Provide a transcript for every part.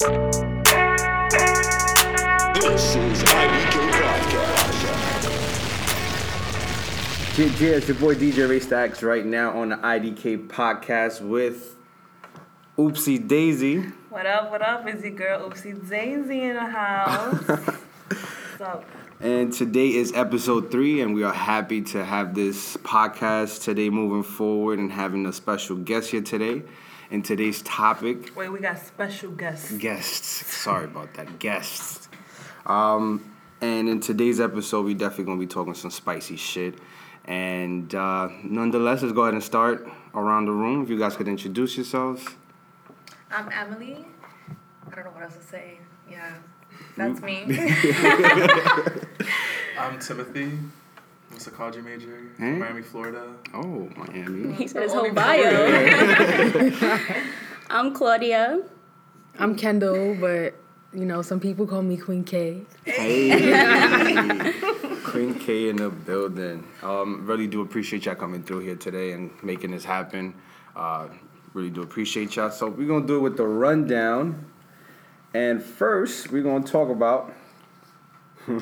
This is IDK Podcast. Yeah, yeah, it's your boy DJ Ray Stacks right now on the IDK podcast with Oopsie Daisy. What up, what up? Is your girl Oopsie Daisy in the house? What's up? And today is episode three, and we are happy to have this podcast today moving forward and having a special guest here today. And today's topic Wait, we got special guests. guests. Sorry about that, guests. Um, and in today's episode, we definitely gonna be talking some spicy shit. And uh, nonetheless, let's go ahead and start around the room. If you guys could introduce yourselves. I'm Emily. I don't know what else to say. Yeah, that's me. I'm Timothy. I'm psychology major, Hmm? Miami, Florida. Oh, Miami. He said his whole bio. I'm Claudia. I'm Kendall, but you know, some people call me Queen K. Hey, Queen K in the building. Um, really do appreciate y'all coming through here today and making this happen. Uh, really do appreciate y'all. So we're gonna do it with the rundown. And first, we're gonna talk about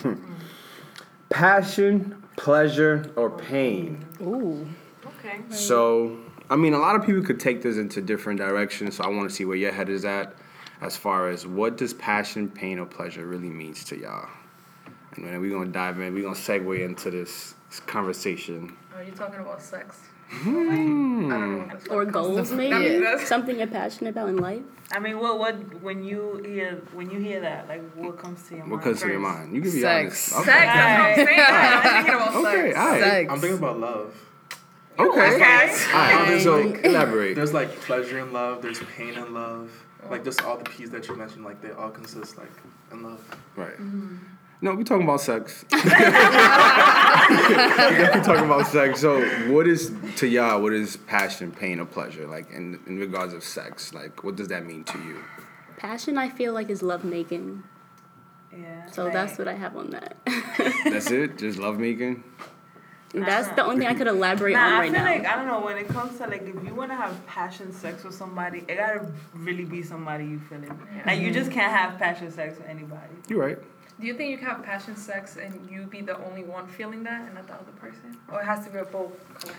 passion, pleasure, or pain. Ooh. okay. So, I mean, a lot of people could take this into different directions. So I want to see where your head is at, as far as what does passion, pain, or pleasure really means to y'all. And then we're gonna dive in. We're gonna segue into this conversation. Are you talking about sex? Hmm. I don't know. That's Or goals, maybe? I mean, Something you're passionate about in life? I mean, what what when you hear when you hear that, like what comes to your mind? What comes to your mind? You can be Sex. honest. Sex, that's what I'm saying. I'm thinking about Okay, sex. all right. Sex. I'm thinking about love. Okay. Okay. All right. So elaborate. There's like pleasure in love. There's pain in love. Like just all the P's that you mentioned, like they all consist like in love. Right. Mm-hmm. No, we're talking about sex. we're talking about sex. So, what is to y'all? What is passion, pain, or pleasure? Like in in regards of sex, like what does that mean to you? Passion, I feel like, is lovemaking. Yeah. So like- that's what I have on that. That's it. Just love making. that's the only thing I could elaborate Nah, on I right feel now. like I don't know when it comes to like if you want to have passion sex with somebody, it gotta really be somebody you feeling. Like you mm-hmm. just can't have passion sex with anybody. You're right. Do you think you can have passion sex and you be the only one feeling that and not the other person? Or it has to be both?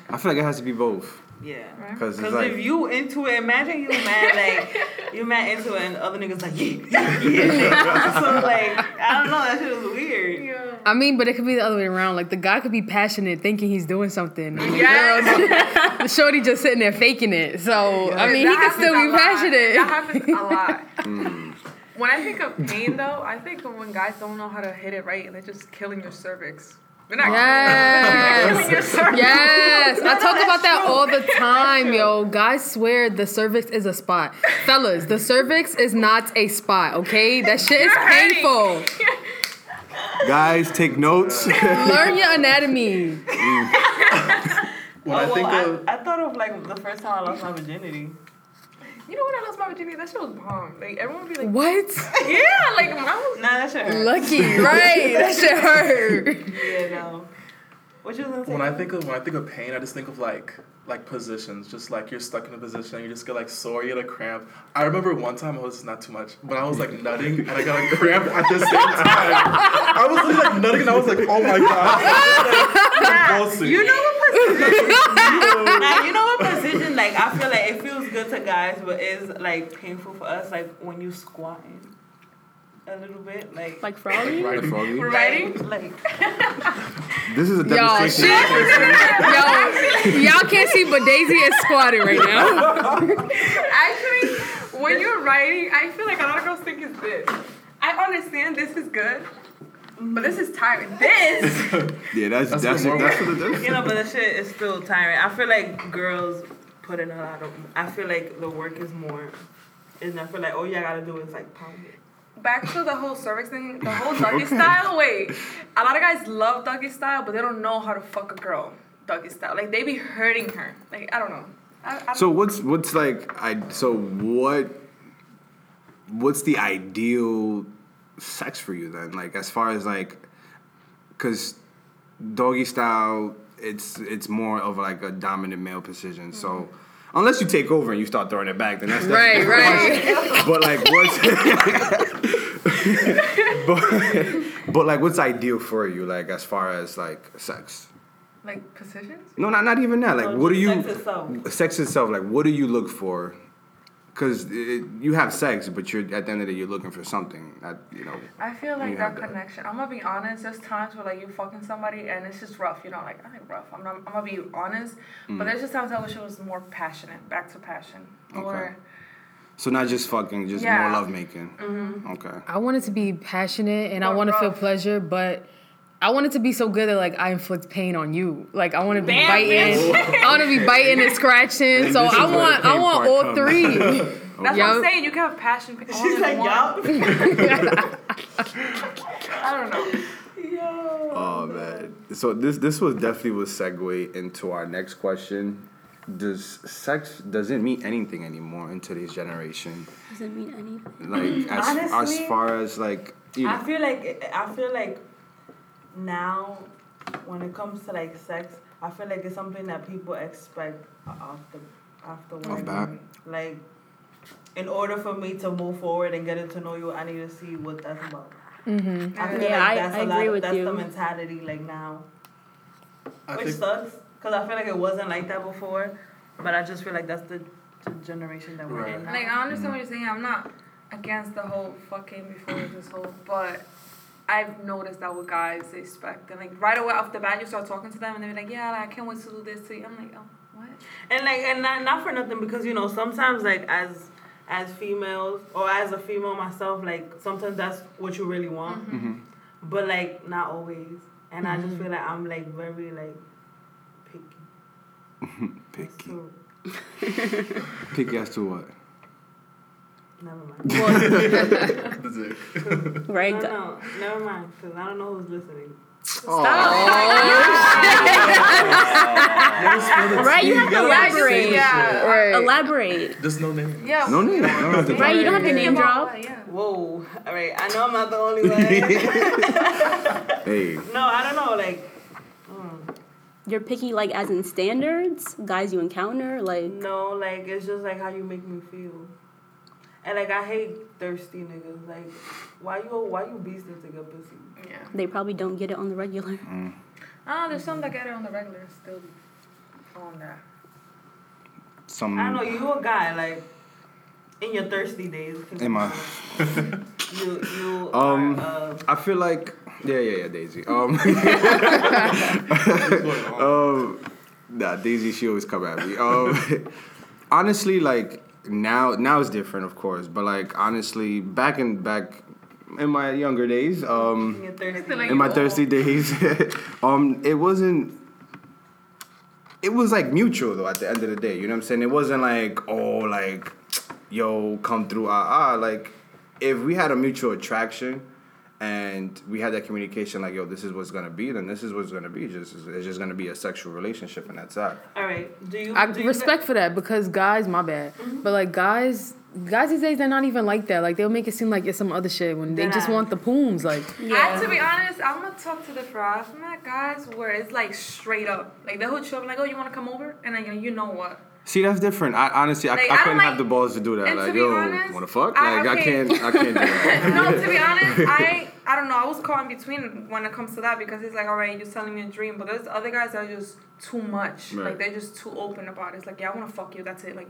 I feel like it has to be both. Yeah. Because it's Cause like if you into it, imagine you mad like you mad into it, and other niggas like yeah, yeah, yeah. so like I don't know, that shit was weird. Yeah. I mean, but it could be the other way around. Like the guy could be passionate, thinking he's doing something. And the Yes. the shorty just sitting there faking it. So I mean, he could still be lot. passionate. That happens a lot. Mm. When I think of pain, though, I think of when guys don't know how to hit it right and they're just killing your cervix. They're not Yes. cervix. Yes, I talk about that all the time, yo. Guys swear the cervix is a spot. Fellas, the cervix is not a spot, okay? That shit is painful. guys take notes. Learn your anatomy. Mm. When oh, I well, think I, of I thought of like the first time I lost my virginity. You know when I lost my virginity? That shit was bomb. Like everyone would be like, What? yeah, like when I was. Nah, that shit hurt. Lucky, right? That shit hurt. Yeah, no. What you was gonna say? when I think of when I think of pain, I just think of like like positions, just like you're stuck in a position, and you just get like sore, you get a cramp. I remember one time, I was not too much, but I was like nutting and I got a cramp at the same time. I was like nutting and I was like, oh my god. Convulsing. you know what position? nah, you know what position? Like I feel like it feels good to guys, but it's like painful for us. Like when you squatting a little bit, like Like froggy? Right. The froggy. writing, like This is a Yo, demonstration. Yo, y'all can't see, but Daisy is squatting right now. Actually, when you're writing, I feel like a lot of girls think it's this. I understand this is good, but this is tiring. This! Yeah, that's That's that's the it, more- that's what it is. you know, but the shit is still tiring. I feel like girls put in a lot of. I feel like the work is more. And I feel like all you gotta do is like pound it. Back to the whole cervix thing, the whole doggy style. Wait, a lot of guys love doggy style, but they don't know how to fuck a girl doggy style. Like they be hurting her. Like I don't know. I, I don't So what's what's like I so what what's the ideal sex for you then? Like as far as like cuz doggy style it's it's more of like a dominant male position. So mm-hmm. unless you take over and you start throwing it back, then that's Right, right. But like, what's but, but like, what's ideal for you? Like, as far as like sex? Like positions? No, not not even that. Like, No, what do you? sex itself. Sex itself. Like, what do you look for? Because you have sex, but you're at the end of the day, you're looking for something. That you know. I feel like have that that. connection. I'm gonna be honest. There's times where like you're fucking somebody and it's just rough. You know, like I ain't rough. I'm not. I'm gonna be honest. Mm. But there's just times I wish it was more passionate, back to passion, or So not just fucking, just Yeah. more love making. Mm-hmm. Okay. I want it to be passionate and I Or want to feel pleasure, but I want it to be so good that like I inflict pain on you. Like I want to be Damn, biting. I want to be biting and scratching. And so I want I want all comes. three. that's what I'm saying. You can have passion. all She's in like, one. yup. I don't know. Yo. Oh man. So this this was definitely will segue into our next question. Does sex doesn't mean anything anymore in today's generation? Doesn't mean anything. Like as as far as like you know. I feel like I feel like now when it comes to like sex, I feel like it's something that people expect off the afterwards. Off bat? Like in order for me to move forward and get to know you, I need to see what that's about. Mm-hmm. I feel Yeah, like I- that's I a agree lot. with that's you. the mentality like now, I which think sucks because I feel like it wasn't like that before. But I just feel like that's the, the generation that we're Right. in now. Like I understand what you're saying. I'm not against the whole fucking before this whole, but I've noticed that with guys they expect and like right away off the bat you start talking to them and they're like, yeah, like, I can't wait to do this to you. I'm like, oh, what? And like, and not, not for nothing because you know sometimes like as as females or as a female myself, like sometimes that's what you really want, Mm-hmm. but like not always. And I just feel like I'm like very like picky. That's picky. as to what? Never mind. the dick. Right? No, no, never mind. Cause I don't know who's listening. Stop. Right, you have to elaborate. Yeah. Right. Elaborate. Just no name. Yeah. No name. Right, you don't have to name drop. Yeah. Whoa. All right. I know I'm not the only one. Hey. no, I don't know. Like, You're picky, like as in standards, guys you encounter, like no, like it's just like how you make me feel. And like I hate thirsty niggas. Like, why you why you beasting to get pussy? Yeah. they probably don't get it on the regular. Ah, there's some that get it on the regular still on that. Some I don't know. You a guy like in your thirsty days. can in my You you Um, are, uh, I feel like yeah, yeah, yeah, Daisy. Um, um, nah, Daisy, she always come at me. Um, honestly, like now, now it's different, of course. But like honestly, back in back in my younger days, um, your thirsty. Like- in my thirsty days, um, it wasn't. It was like mutual though. At the end of the day, you know what I'm saying. It wasn't like oh like, yo, come through ah ah. Like, if we had a mutual attraction, and we had that communication, like yo, this is what's gonna be, then this is what's gonna be. Just it's just gonna be a sexual relationship, and that's that. All right. Do you? I do you respect for that because guys, my bad, mm-hmm. but like guys, guys these days they're not even like that. Like they'll make it seem like it's some other shit when they They're just want the pooms. Like I, to be honest, I'm gonna talk to the fries. I'm not guys where it's like straight up. Like they'll show up like, oh, you wanna come over? And then you know what? See, that's different. I honestly, I, Like, I I don't couldn't like- have the balls to do that. Like, yo, honest, wanna fuck? I- Like, I, okay. can't, I can't do that. no, to be honest, I I don't know. I was caught in between when it comes to that because it's like, all right, you're telling me a dream, but there's other guys that are just too much. Right. Like they're just too open about it. It's like, yeah, I want to fuck you. That's it. Like,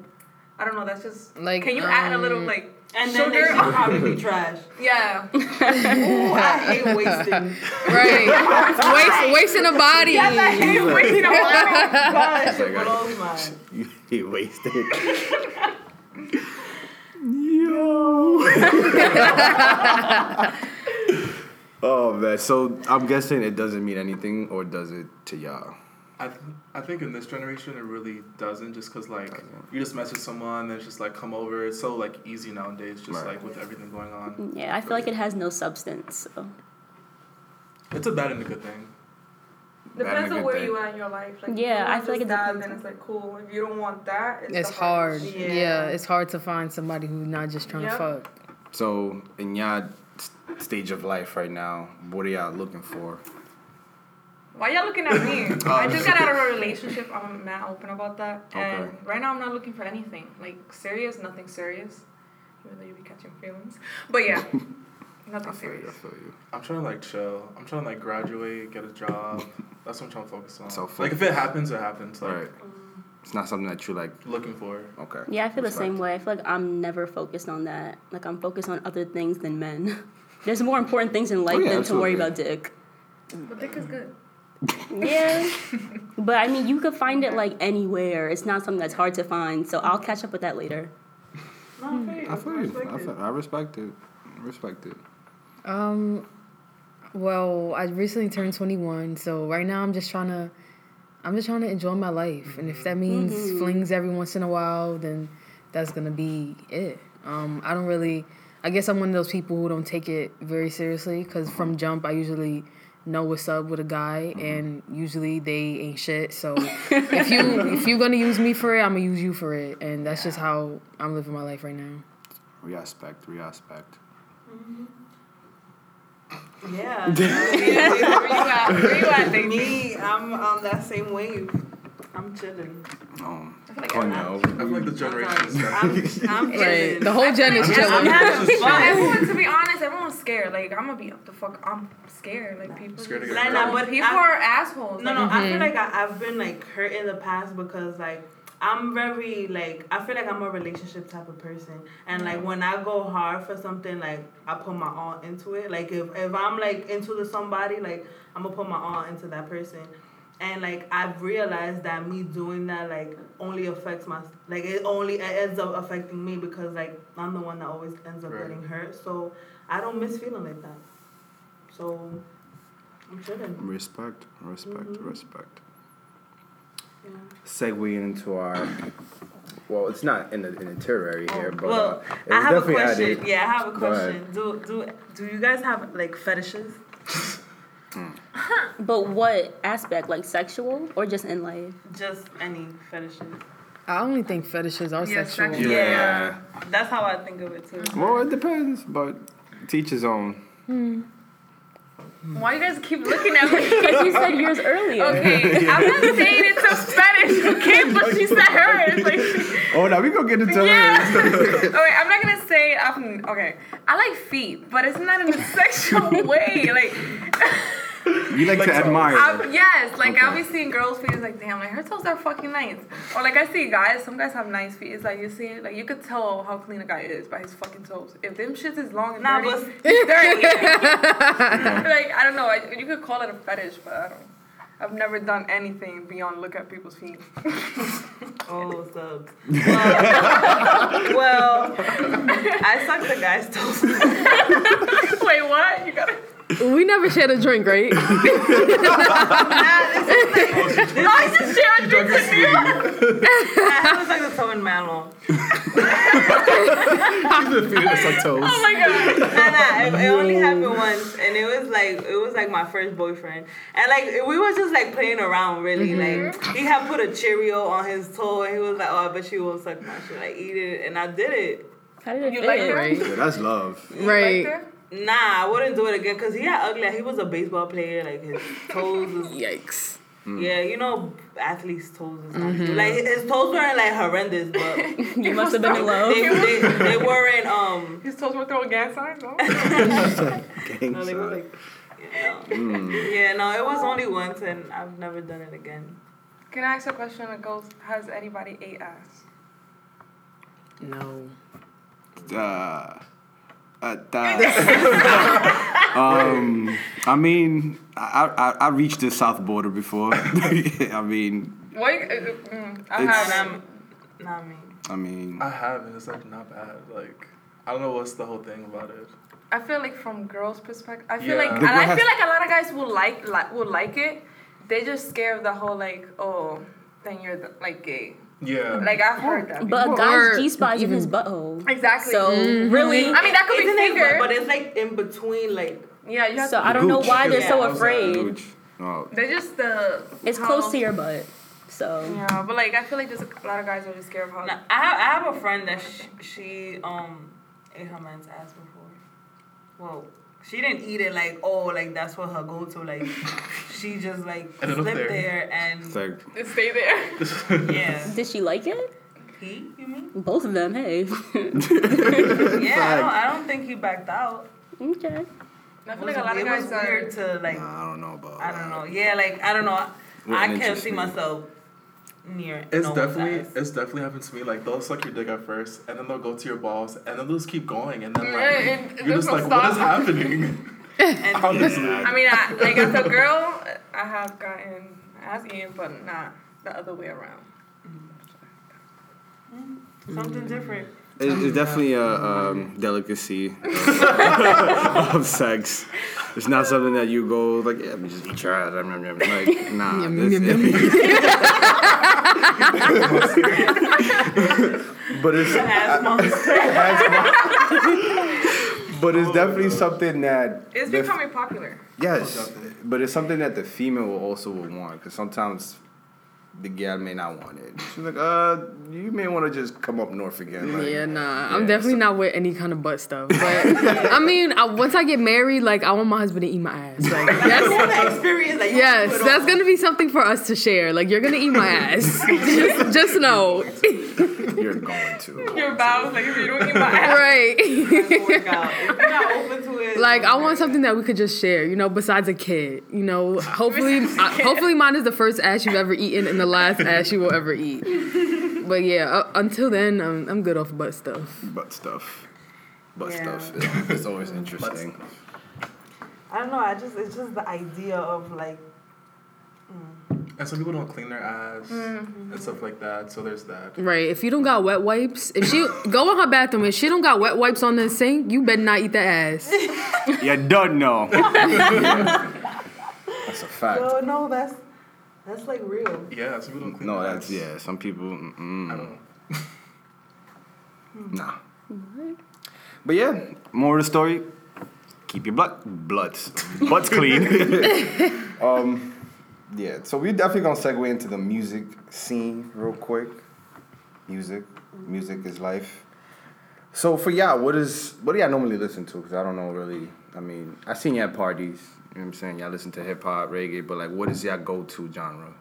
I don't know. That's just Like, Can you add a little um, like And then they sugar? should probably be trash. yeah. Ooh, I hate wasting. right, waste, wasting a body. I hate wasting a lot. Gosh, Like, it I- blows. You he wasted. Yo. oh man, so I'm guessing it doesn't mean anything, or does it to y'all? I, th- I think in this generation it really doesn't just because like you just message someone and it's just like come over it's so like easy nowadays just Right. like with everything going on mm, Yeah, I feel like it has no substance. So it's a bad and a good thing Depends on where thing. you are in your life. Like, Yeah, I feel like just it that, depends Then it's like cool. If you don't want that, it's, It's hard. hardest. Yeah. Yeah. it's hard to find somebody who's not just trying Yep. to fuck. So in y'all s- stage of life right now, what are y'all looking for? Why y'all looking at me? I just got out of a relationship. I'm not open about that. And Okay. right now, I'm not looking for anything. Like, serious, nothing serious. Even though you be catching feelings. But yeah, nothing I feel you. I serious. feel you. I'm trying to like chill. I'm trying to like graduate, get a job. That's what I'm trying to focus on. So like if it happens, it happens. Like Right. It's not something that you're like. looking for. Okay. Yeah, I feel the same way. I feel like I'm never focused on that. Like I'm focused on other things than men. There's more important things in life Oh, yeah, than to worry about dick. But dick is good. Yeah. but I mean, you could find it like anywhere. It's not something that's hard to find. So I'll catch up with that later. No, I feel you. I feel you. respect I, it. feel, I respect it. I respect it. Um, well, I recently turned 21, so right now I'm just trying to, I'm just trying to enjoy my life, and if that means flings every once in a while, then that's gonna be it. Um, I don't really, I guess I'm one of those people who don't take it very seriously, cause from jump I usually know what's up with a guy, mm-hmm. and usually they ain't shit. So if you if you're gonna use me for it, I'm gonna use you for it, and that's just how I'm living my life right now. Respect. Respect. Mm-hmm. Yeah. Where you at? Where you at. Me, I'm on that same wave. I'm chilling. Um, like oh I'm no. I feel like the generation is I'm, I'm chilling. The whole gen is I'm chilling. having But fun. everyone, to be honest, everyone's scared. Like, I'm gonna be the fuck. I'm scared. Like, people. Scared to just- get Nah, hurt. nah, but people I- are assholes. No, Like, no, I feel like I, I've been like hurt in the past because like I'm very like I feel like I'm a relationship type of person, and like when I go hard for something, like I put my all into it. Like if if I'm like into the somebody, like I'm gonna put my all into that person. And like I've realized that me doing that like only affects my like it only it ends up affecting me because like I'm the one that always ends up Right. getting hurt. So I don't miss feeling like that. So I'm chilling. Respect. Respect. Respect. Yeah. Segueing into our. Well, it's not in the in the itinerary here, but well, uh, it I was have a question. added. Yeah, I have a question. Do do do you guys have like fetishes? But what aspect? Like sexual or just in life? Just any fetishes? I only think fetishes are Yeah, sexual. sexual. Yeah. That's how I think of it too. Well, it depends, but teach his own. Why you guys keep looking at me? Because you said yours earlier. Okay, I'm not saying it's a fetish, okay? But she said hers. Like, Oh, now we gonna get into yeah. hers. okay, I'm not gonna say it often. Okay, I like feet, but it's not in a sexual way. Like, You like, to admire. I'm, yes, like I'll Okay. be seeing girls' feet. It's like, damn, like her toes are fucking nice. Or like I see guys. Some guys have nice feet. It's like you see, like you could tell how clean a guy is by his fucking toes. If them shits is long and Nah, dirty, but dirty. like I don't know. I, you could call it a fetish, but I don't. I've never done anything beyond look at people's feet. oh subs. Well, well, I suck the guy's toes. Wait, what? You gotta. We never shared a drink, right? Nah, this is like, this I just shared a drink with you. I haven't sucked the toe in man long. Oh my god. Nah, nah, it, it only happened once, and it was like it was like my first boyfriend, and like we was just like playing around, really. Mm-hmm. Like he had put a Cheerio on his toe, and he was like, "Oh, I bet you won't suck my shit, like eat it," and I did it. How did it You fit? like her? right. Yeah, that's love. Right. Like her? Nah, I wouldn't do it again because he had ugly. He was a baseball player. Like his toes was Yikes. yeah, you know, athletes' toes is not like his toes weren't like horrendous, but You must have been in love. they they, they weren't um. His toes were throwing gas signs. Gang No, they were sign. like, you know. Yeah, no, it was only once, and I've never done it again. Can I ask a question that goes, has anybody ate ass? No. Uh, uh, that- um, I mean, I, I I reached the south border before. I mean, Wait, uh, mm, I have. Um, not me. I mean, I have, and it's like not bad. Like I don't know what's the whole thing about it. I feel like from girls' perspective, I feel Yeah. like, and I feel like a lot of guys will like, like will like it. They just scared of the whole like, oh, then you're the, like gay. Yeah. Like I've heard that. But a guy's G spot is in his butthole. exactly. So really, I mean, that could be Isn't it- finger. but it's like in between, like yeah, you have so to. I don't know why they're so afraid. Gooch. Oh, They just the. It's how- close to your butt. So Yeah, but like I feel like there's a lot of guys are just scared of how. Nah, I have, I have a friend that she, she um ate her man's ass before. Well, she didn't eat it like oh like that's what her go to like. she just like And then up slipped there. there and It's like Stay there. yeah. Did she like it? He, you mean? Both of them. Hey. Yeah, I don't. I don't think he backed out. okay. I feel was, like a lot of guys are. weird to like. nah, I don't know about. I don't that. know. Yeah, like I don't know. I Wouldn't can't see myself near. It's no definitely ass. it's definitely happened to me. Like they'll suck your dick at first, and then they'll go to your balls, and then they'll just keep going, and then like and- and you're just no like, what is happening? And Honestly, I mean, I, like as a girl, I have gotten ass eaten, but not the other way around. something different. It's, it's definitely a um, delicacy of, of sex. It's not something that you go like, yeah, we just eat your ass. Like, nah. Yum, this- yum, yum. but it's Ass monster. but it's definitely something that It's the- becoming popular. yes, but it's something that the female will also will want because sometimes the gal may not want it. She's like, uh, you may want to just come up north again. Like, Yeah, nah. I'm yeah, definitely not with any kind of butt stuff. But I mean, I, once I get married, like I want my husband to eat my ass. Like I that's want the experience. Like, you yes, that's on. gonna be something for us to share. Like you're gonna eat my ass. just, just know, You're going to. Your vows, like if you don't eat my ass. right? Doesn't work out. If you're not open to it, like I want work. something that we could just share. You know, besides a kid. You know, hopefully, Besides a kid. hopefully mine is the first ass you've ever eaten and the last ass you will ever eat. But yeah, uh, until then, I'm I'm good off butt stuff. Butt stuff. Butt Yeah. stuff. It's, it's always interesting. I don't know. I just it's just the idea of like and some people don't clean their ass and stuff like that. So there's that. Right. If you don't got wet wipes, if she go in her bathroom and she don't got wet wipes on the sink, you better not eat the ass. You don't know. That's a fact. oh no, that's that's like real. Yeah, some people don't clean No, their that's ass. yeah. Some people, I mm, don't know. nah. But yeah, more of the story. Keep your blood, bloods, butts clean. um, yeah. So we're definitely gonna segue into the music scene real quick. Music, music is life. So for y'all, what is what do y'all normally listen to? Because I don't know really. I mean, I seen y'all at parties. You know what I'm saying? Y'all listen to hip hop, reggae, but like, what is y'all go to genre?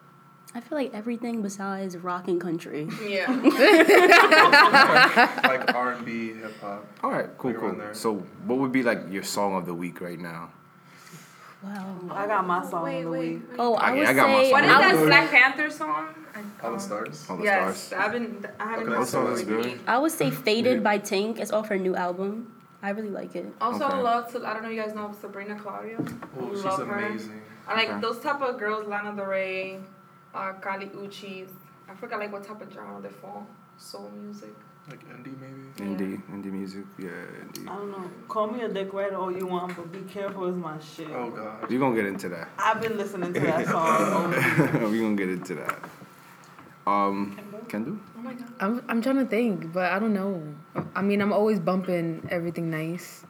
I feel like everything besides rock and country. Yeah. like R and B, hip hop. All right, cool, Like cool. there. So, what would be like your song of the week right now? Wow. I got my song Wait, of the wait. week. Oh, I Okay, would I got my say. What is that Black Panther song? I- All the stars. All the Yes, stars. I've been. I haven't Okay, that listened song is good. I would say "Faded" by Tank. It's off her new album. I really like it. Also, Okay. I love to. I don't know if you guys know Sabrina Claudio. Oh, she's love her. amazing. I like Okay. those type of girls, Lana Del Rey, uh, Kali Uchis. I forgot like what type of genre they fall. Soul music. Like indie maybe. Indie, indie music, yeah, indie. I don't know. Call me a dick rider all you want, but be careful is my shit. Oh god. We gonna get into that. I've been listening to that song. over- we gonna get into that. Um, Kendall? Oh my god. I'm I'm trying to think, but I don't know. I mean, I'm always bumping everything nice.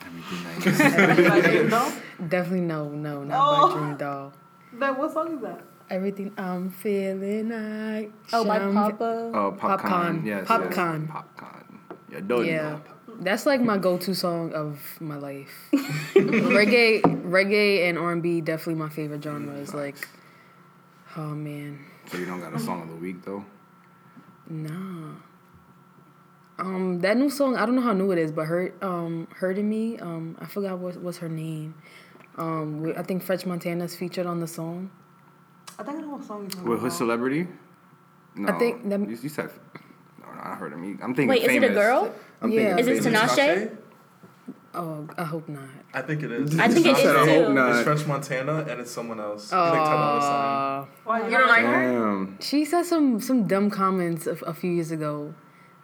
Everything nice. Like. Definitely no, no, not Oh. by Dream Doll. Then what song is that? Everything I'm feeling like. Oh, by Sham- Papa. Oh, Popcaan. Popcaan. Yes. Popcaan. Yes. Popcaan. Yeah, don't Yeah, know. that's like my go-to song of my life. reggae, reggae, and R&B definitely my favorite genres. Like, oh man, So you don't got a song of the week though? nah. Um, that new song I don't know how new it is, but hurt um hurting me. Um, I forgot what was her name. Um, I think French Montana's featured on the song. I think I know what song you're talking With whose about. celebrity? No. I think that- you, you said. No, no, I heard him. You- I'm thinking. Wait, is it a famous. girl? I'm Yeah. thinking Is it famous. Tinashe? Oh, I hope not. I think it is. I think it I is said, I hope too. not. It's French Montana and it's someone else. I think Ty Dolla Sign. Uh, Why You don't like her? Damn. she said some some dumb comments a, a few years ago.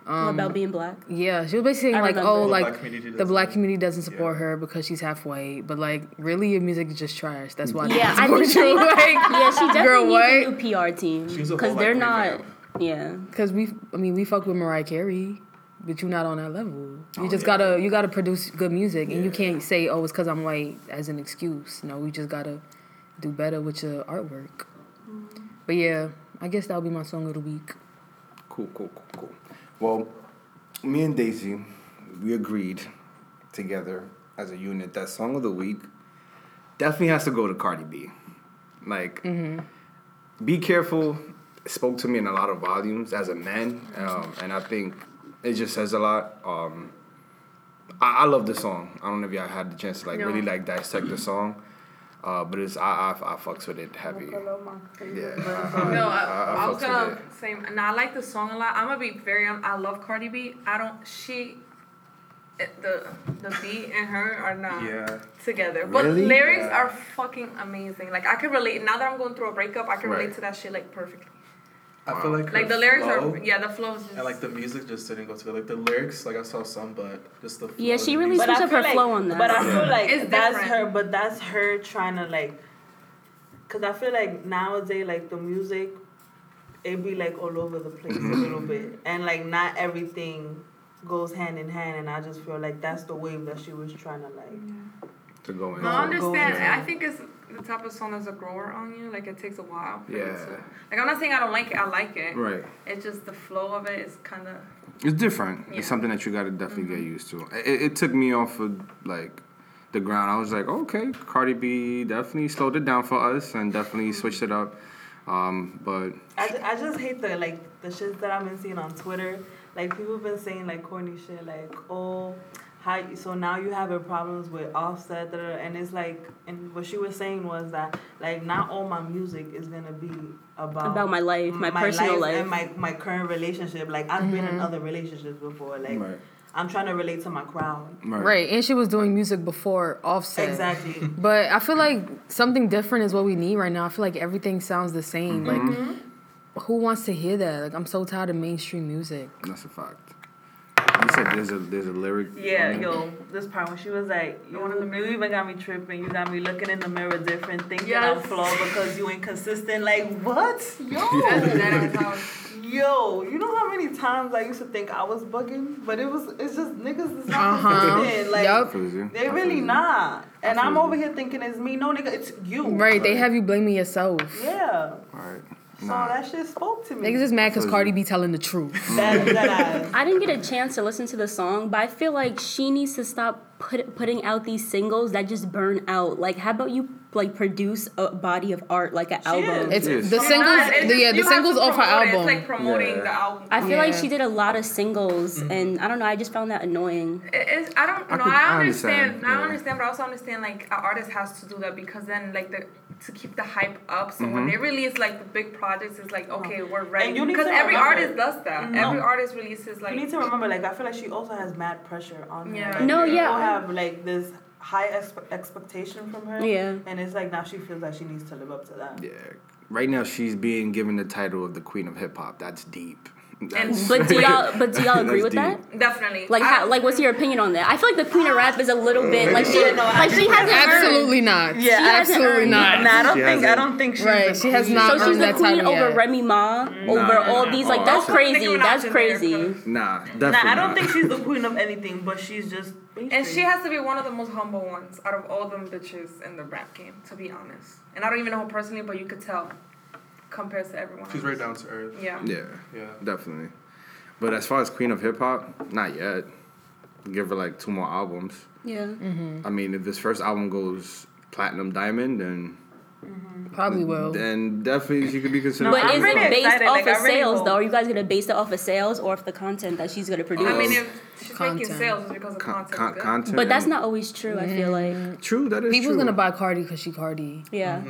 About um, being black. Yeah, she was basically I like, remember. oh, The like black the black community doesn't support Yeah. her because she's half white. But like, really, your music is just trash. That's why. Yeah, I I don't think support she- you. Like, Yeah, she definitely girl, needs what? a new PR team because they're not. revamp. Yeah, Because we, I mean, we fuck with Mariah Carey, but you're not on that level. You Oh, just yeah. gotta, you gotta produce good music, and you can't say, oh, it's because I'm white as an excuse. No, we just gotta do better with your artwork. Mm. But yeah, I guess that'll be my song of the week. Cool, cool, cool, cool. Well, me and Daisy, we agreed together as a unit that song of the week definitely has to go to Cardi B. Like, be careful. Spoke to me in a lot of volumes as a man, um, and I think it just says a lot. Um, I, I love the song. I don't know if y'all had the chance to like No. really like dissect the song, uh, but it's I, I I fucks with it heavy. Yeah, I, No, I, I, I I was fucks gonna with it. say, and I like the song a lot. I'm gonna be very, hon- I love Cardi B. I don't, she, the the beat and her are not Yeah. together. But Really? lyrics Yeah. are fucking amazing. Like I can relate. Now that I'm going through a breakup, I can relate Right. to that shit like perfectly. I feel like Like the lyrics flow are, yeah, the flow is just. And like the music just didn't go together. Like the lyrics, like I saw some, but just the flow Yeah, she and really. But I switched up feel her like, flow on that. But I feel like It's that's different. her. But that's her trying to like, cause I feel like nowadays like the music, it be like all over the place a little mm-hmm. bit, and like not everything goes hand in hand. And I just feel like that's the wave that she was trying to like. To go in. No, I understand. go- I think it's the type of song that's a grower on you. Like it takes a while. For Yeah. You to, like I'm not saying I don't like it. I like it. Right. It's just the flow of it is kind of. It's different. Yeah. It's something that you got to definitely get used to. It, it took me off of like the ground. I was like, okay, Cardi B definitely slowed it down for us and definitely switched it up. Um, but I, I just hate the like the shit that I've been seeing on Twitter. Like people been saying like corny shit like oh how so now you having problems with Offset da, da, da. and it's like and what she was saying was that like not all my music is gonna be about About my life, my personal life. and my my current relationship. Like I've been in other relationships before. Like Right. I'm trying to relate to my crowd. Right, and she was doing music before Offset. Exactly. But I feel like something different is what we need right now. I feel like everything sounds the same. Mm-hmm. Like, who wants to hear that? Like, I'm so tired of mainstream music. That's a fact. You said there's a there's a lyric. Yeah, yo, this part when she was like, you, one in you even got me tripping. You got me looking in the mirror different, thinking Yes. I'm flawed because you ain't consistent. Like what? Yo, That's that how. yo, you know how many times I used to think I was bugging, but it was it's just niggas is not Uh-huh. Like Yup. They I really not. And I I'm over here thinking it's me. No, nigga, it's you. Right, they have you blaming yourself. Yeah. Right. So Nah. that shit spoke to me. Niggas just mad because Cardi you. be telling the truth. that, that. I didn't get a chance to listen to the song, but I feel like she needs to stop put, putting out these singles that just burn out. Like, how about you like produce a body of art, like an album? is. It's Yes. the It's singles. It's the, just- yeah, the singles off her promote it. album. It's like promoting Yeah. the album. I feel like she did a lot of singles, mm-hmm. and I don't know. I just found that annoying. It's, I don't know. could- I, I understand. understand, I yeah. understand, but I also understand like an artist has to do that because then like the to keep the hype up. So Mm-hmm. when they release like the big projects, it's like okay, we're ready. And you need because every remember- artist does that. No. Every artist releases like. You need to remember, like, I feel like she also has mad pressure on her. Yeah. Like, No, people have like this high expe- expectation from her. Yeah. And it's like now she feels like she needs to live up to that. Yeah. Right now she's being given the title of the queen of hip hop. That's deep. That's- But do y'all? But do y'all agree with That's that? Definitely. Like, I- how, like, what's your opinion on that? I feel like the queen of rap is a little bit like she, Yeah, no, I like she hasn't earned. Absolutely not. Yeah, She absolutely not. Nah, I don't She think I hasn't- don't think she's Right, the she has queen. not So she's the queen over yet. Remy Ma, over all these. Like that's absolutely. crazy. That's crazy. Nah, definitely. Nah, I don't not. think she's the queen of anything, but she's just. And she has to be one of the most humble ones out of all them bitches in the rap game, to be honest. And I don't even know her personally, but you could tell compared to everyone. She's else. right down to earth. Yeah. Yeah, Yeah. definitely. But as far as queen of hip hop, not yet. Give her like two more albums. Yeah. I mean, if this first album goes platinum diamond, then Probably will. then definitely she could be considered. But I'm is really it based excited, off like, of really sales hope- though? Are you guys gonna base it off of sales or off the content that she's gonna produce? I mean, Um, if she's making sales, it's because of con- content. con- good. content. but that's not always true. I feel like. true. That is People's true. gonna buy Cardi because she Cardi. Yeah.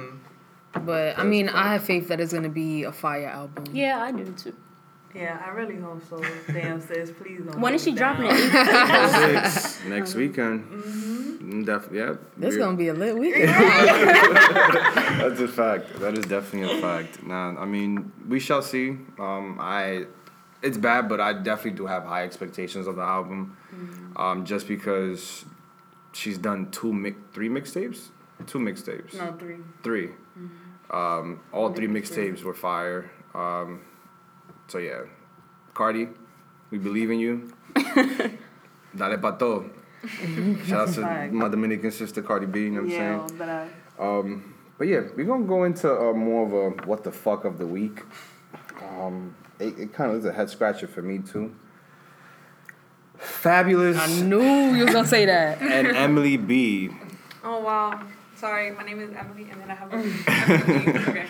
Mm-hmm. But I mean, I have faith that it's gonna be a fire album. Yeah, I do too. Yeah, I really hope so. Damn, sis, please don't. When let is she me dropping it? Six, next weekend. Mm-hmm. Def- yeah. This we're- gonna be a lit weekend. That's a fact. That is definitely a fact. Nah, I mean, we shall see. Um, I, it's bad, but I definitely do have high expectations of the album. Um, just because she's done two mix, three mixtapes, two mixtapes, No, three. 3 Um, all three mixtapes were fire. Um, so yeah, Cardi, we believe in you. Dale pa todo. Shout out to my Dominican sister Cardi B. You know what I'm saying? But I. Um, but yeah, we're gonna go into uh, more of a what the fuck of the week. Um, it, it kind of is a head scratcher for me too. Fabolous I knew you was gonna say that. and Emily B. Oh wow. Sorry, my name is Emily, and then I have a okay.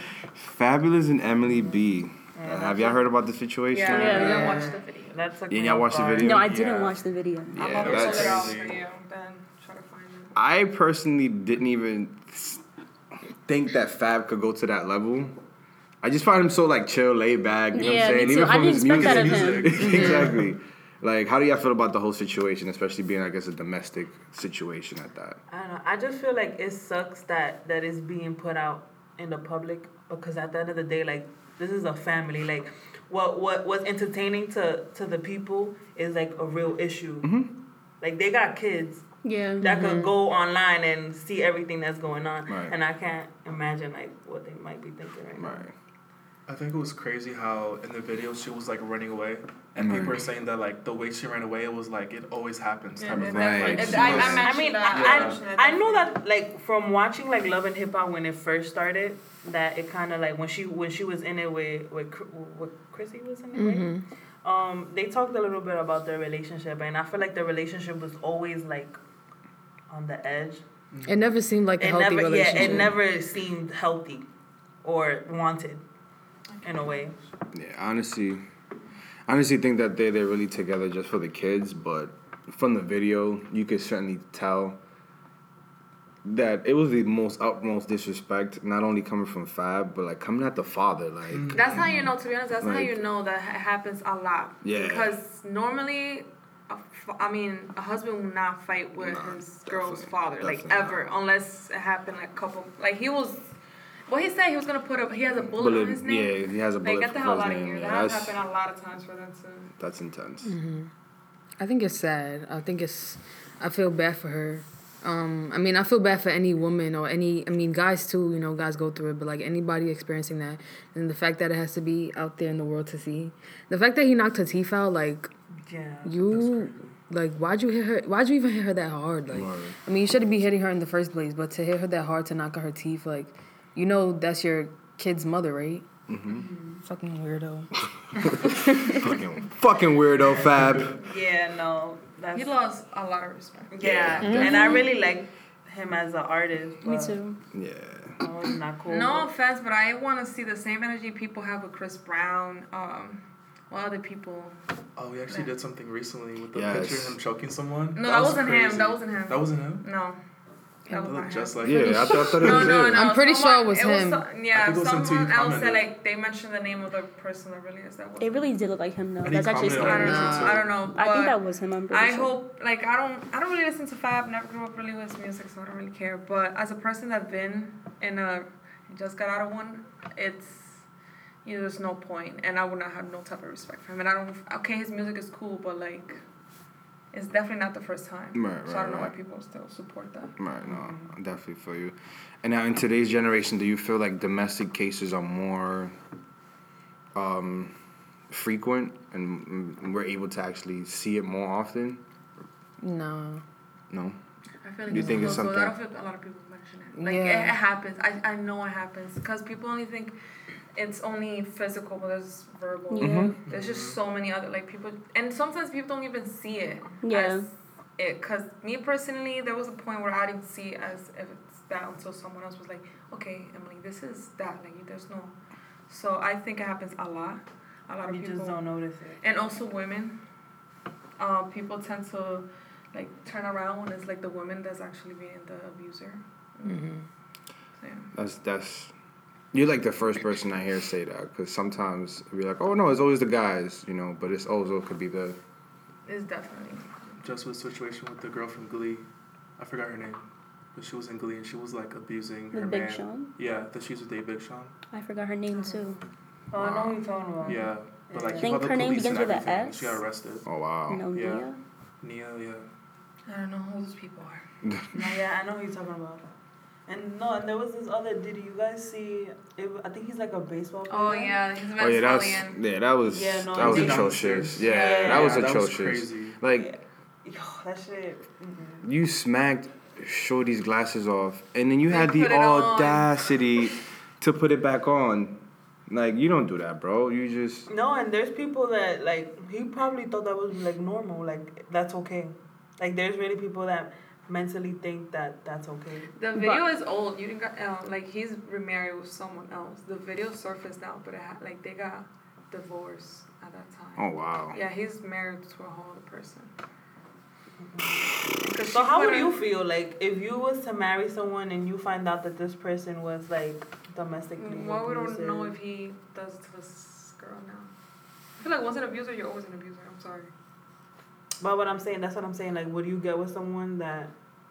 Fabolous and Emily B. Uh, have y'all heard about the situation? Yeah, Yeah. we Yeah. don't watch the video. That's a Yeah, y'all watched the video? No, I didn't Yeah. watch the video. Yeah, I'm gonna that's- it out for crazy. you. Then try to find it. I personally didn't even think that Fab could go to that level. I just find him so like chill, laid back. You know Yeah, what I'm saying? me too. I didn't expect that of him. exactly. Like, how do y'all feel about the whole situation, especially being, I guess, a domestic situation at that? I don't know. I just feel like it sucks that that is being put out in the public because at the end of the day, like this is a family. Like what what was entertaining to to the people is like a real issue. Mm-hmm. Like they got kids Yeah. that could mm-hmm. go online and see everything that's going on, Right. and I can't imagine like what they might be thinking right, Right. now. I think it was crazy how in the video she was like running away, and Right. people are saying that like the way she ran away, it was like it always happens. Yeah, type of thing. Right. Like, I, was- I mean, that. I, mentioned it I, I know that like from watching like Love and Hip Hop when it first started, that it kind of like when she when she was in it with with with Chrissy was in it, right? Um, they talked a little bit about their relationship, and I feel like the relationship was always like on the edge. It never seemed like a It healthy never, yeah, relationship. it never seemed healthy or wanted in a way. Yeah, honestly, honestly think that they they're really together just for the kids, but from the video, you could certainly tell that it was the most utmost disrespect, not only coming from Fab, but like coming at the father, like mm-hmm. That's how you know. To be honest, that's how you know that ha- happens a lot. Yeah. Because normally, I mean, a husband will not fight with Nah, his girl's father, like definitely ever, unless it happened like a couple. Like he was, what he said he was gonna put up. He has a bullet, bullet. on his name. Yeah, he has a Like bullet get the hell his out of name. here. Yeah, That has that's happened a lot of times for them too. that's intense. Mhm. I think it's sad. I think it's. I feel bad for her. Um, I mean, I feel bad for any woman or any. I mean, guys too. You know, guys go through it, but like anybody experiencing that, and the fact that it has to be out there in the world to see, the fact that he knocked her teeth out, like Yeah. you, like why'd you hit her? Why'd you even hit her that hard? Like, Word. I mean, you shouldn't be hitting her in the first place, but to hit her that hard to knock out her teeth, like, you know, that's your kid's mother, right? Mm-hmm. Fucking weirdo. fucking, fucking weirdo, Fab. Yeah, no, that's He lost a lot of respect. yeah, and I really like him as an artist. Me too. Yeah. no, not cool. No offense, but I want to see the same energy people have with Chris Brown. Um, what other people? Oh, we actually did something recently with the Yes. picture of him choking someone. No, that was wasn't him. That wasn't him. That wasn't him. No, that It looked just like Yeah, him. I thought, I thought it No, was no, him. no. I'm pretty sure it was him. so- I yeah, think it was him too, someone he else commented. said like they mentioned the name of the person that really is that. It really did look like him though. And That's actually commented on scary. I don't know. I don't know. I think that was him. I'm pretty I sure. hope like I don't I don't really listen to Fab. Never grew up really with his music, so I don't really care. But as a person that's been in a just got out of one, it's you know there's no point, and I would not have no type of respect for him. And I don't. Okay, his music is cool, but like. It's definitely not the first time. Right, so I don't know right. why people still support that. Right, no, I definitely for you. And now in today's generation, do you feel like domestic cases are more um, frequent and we're able to actually see it more often? No. No. I feel like You it's think a it's close, I don't something- feel a lot of people mention it. Like Yeah. it, it happens. I, I know it happens because people only think it's only physical, but there's verbal. Yeah. Mm-hmm. There's just so many other like people, and sometimes people don't even see it. Yeah. As it, cause me personally, there was a point where I didn't see it as if it's that until someone else was like, "Okay, Emily, this is that." Like, there's no. So I think it happens a lot. A lot of you people just don't notice it. and also women. Um, people tend to like turn around when it's like the woman that's actually being the abuser. Mm-hmm. So, yeah. That's that's. You're like the first person I hear say that because sometimes we are like, oh no, it's always the guys, you know, but it's also could be the. It's definitely. Just with situation with the girl from Glee. I forgot her name, but she was in Glee and she was like abusing her Big man. Sean. Yeah, that she's with Dave Big Sean. I forgot her name too. Oh, I know what you're talking about. Yeah, but like I think her name begins with a everything, and S. She got arrested. Oh wow. No, Yeah. Nia. Nia, yeah. I don't know who those people are. No, yeah, I know who you're talking about. And no, and there was this other. Did you guys see? It, I think he's like a baseball oh, player. Oh yeah, he's Oh yeah, that's Venezuelan. yeah, that was Yeah, no, that was they- atrocious. Yeah, Yeah, that was yeah, that was atrocious. crazy. Like Yo, that shit. mm-mm. you smacked Shorty's glasses off, and then you They had the put it on. audacity to put it back on. Like you don't do that, bro. You just No, and there's people that like he probably thought that was like normal, like that's okay. Like there's really people that mentally think that that's okay. The video is old. You didn't got uh, like he's remarried with someone else. The video surfaced now, but it ha- like they got divorced at that time. Oh wow. Yeah, he's married to a whole other person. 'Cause So how would you feel like if you was to marry someone and you find out that this person was like domestically Mm, Well, we don't know if he does to this girl now. I feel like once an abuser, you're always an abuser. I'm sorry. But what I'm saying, that's what I'm saying. Like, would you get with someone that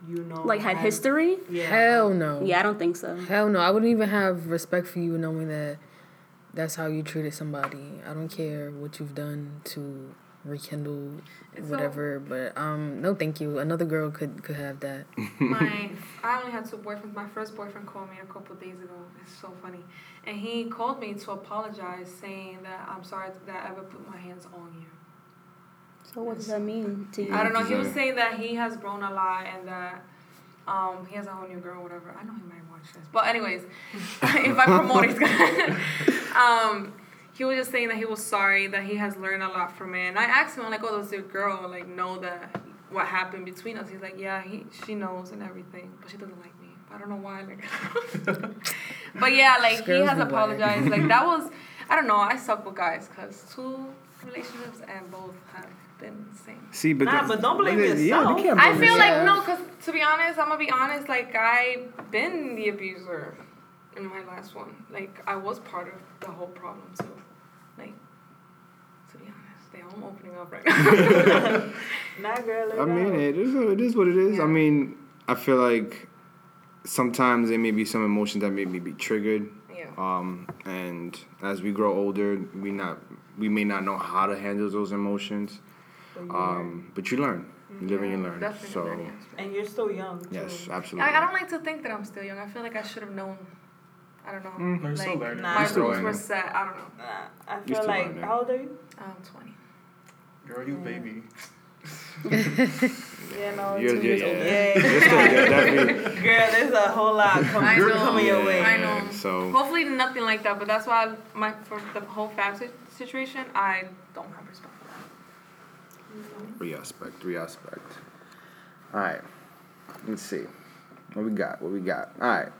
you know Like had has- history? Yeah. Hell no. Yeah, I don't think so. Hell no. I wouldn't even have respect for you knowing that that's how you treated somebody. I don't care what you've done to rekindle It's whatever, but um no thank you. Another girl could could have that. my I only had two boyfriends. My first boyfriend called me a couple days ago. It's so funny, and he called me to apologize, saying that I'm sorry that I ever put my hands on you. So what does that mean to you? I don't know. He was saying that he has grown a lot and that um he has a whole new girl, whatever. I know he might watch this, but anyways, if I promote, he's gonna. um, he was just saying that he was sorry that he has learned a lot from it. And I asked him, I'm like, oh, does your girl like know that what happened between us? He's like, yeah, he she knows and everything, but she doesn't like me. I don't know why. Like, but yeah, like he has apologized. Like that was, I don't know. I suck with guys because two relationships and both have been the. See, but Nah, but don't blame yeah, yourself. you can't I feel yourself. like no, cause to be honest, I'm gonna be honest. Like I've been the abuser in my last one. Like I was part of the whole problem So, Like to be honest, they all opening up right now. Nah, girl. let I mean, it is, it is what it is. Yeah. I mean, I feel like sometimes there may be some emotions that may be triggered. yeah. Um, and as we grow older, we not we may not know how to handle those emotions. But you Um, but you learn. You live and you learn. Definitely. So learn, learn. and you're still young. Too. yes, absolutely. I, I don't like to think that I'm still young. I feel like I should have known. I don't know. Mm. No, still like learning. Nah. my You're still roots were set. I don't know. Nah, I You feel like learning. how old are you? I'm 20. Girl, you baby. Yeah, no, You're- two you're- years old. yeah. Yeah, You're still- yeah, girl, there's a whole lot com- I know. coming your way. I know. So Hopefully nothing like that, but that's why I, my for the whole fab situation, I don't have respect for that. Respect, respect. All right. Let's see. What we got? What we got? All right.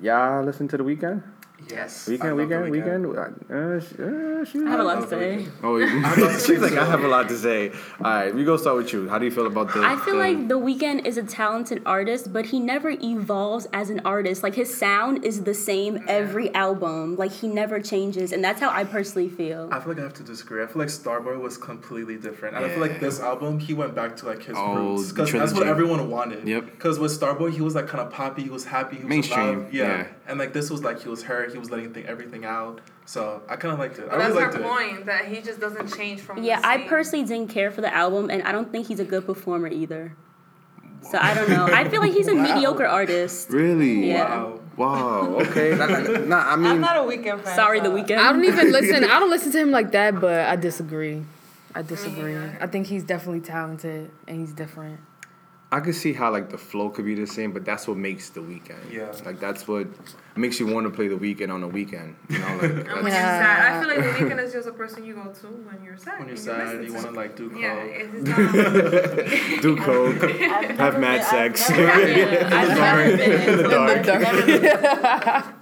Y'all listen to the Weeknd? Yes. Weeknd, I love the Weeknd, Weeknd. Uh, sh- uh, she I have a lot to say. Oh, she's like, I have a lot to say. All right, we go start with you. How do you feel about the? I feel the- like The Weeknd is a talented artist, but he never evolves as an artist. Like his sound is the same every album. Like he never changes, and that's how I personally feel. I feel like I have to disagree. I feel like Starboy was completely different. And I feel like this album, he went back to like his Oh, roots. Because that's what everyone wanted. Yep. Because with Starboy, he was like kind of poppy, he was happy, he was Mainstream, loud. Yeah. yeah. And like this was like he was hurt, he was letting th- everything out. So I kind of liked it. I But that's really her it. point that he just doesn't change from. Yeah, the I personally didn't care for the album, and I don't think he's a good performer either. So I don't know. I feel like he's a Wow. mediocre artist. really. Yeah. Wow. Wow. Okay. nah, nah, nah, I I'm not a Weeknd fan. Sorry, The Weeknd. I don't even listen. I don't listen to him like that, but I disagree. I disagree. I think he's definitely talented and he's different. I could see how like the flow could be the same, but that's what makes the Weeknd. Yeah. Like that's what makes you want to play the Weeknd on the weekend. You know, like When you're sad, I feel like the uh, Weeknd is just a person you go to when you're sad. When you're and sad, listen you want to like do coke. Yeah, do coke, I've have never mad been- sex. I've never, I've never been into In the it. dark. Never been-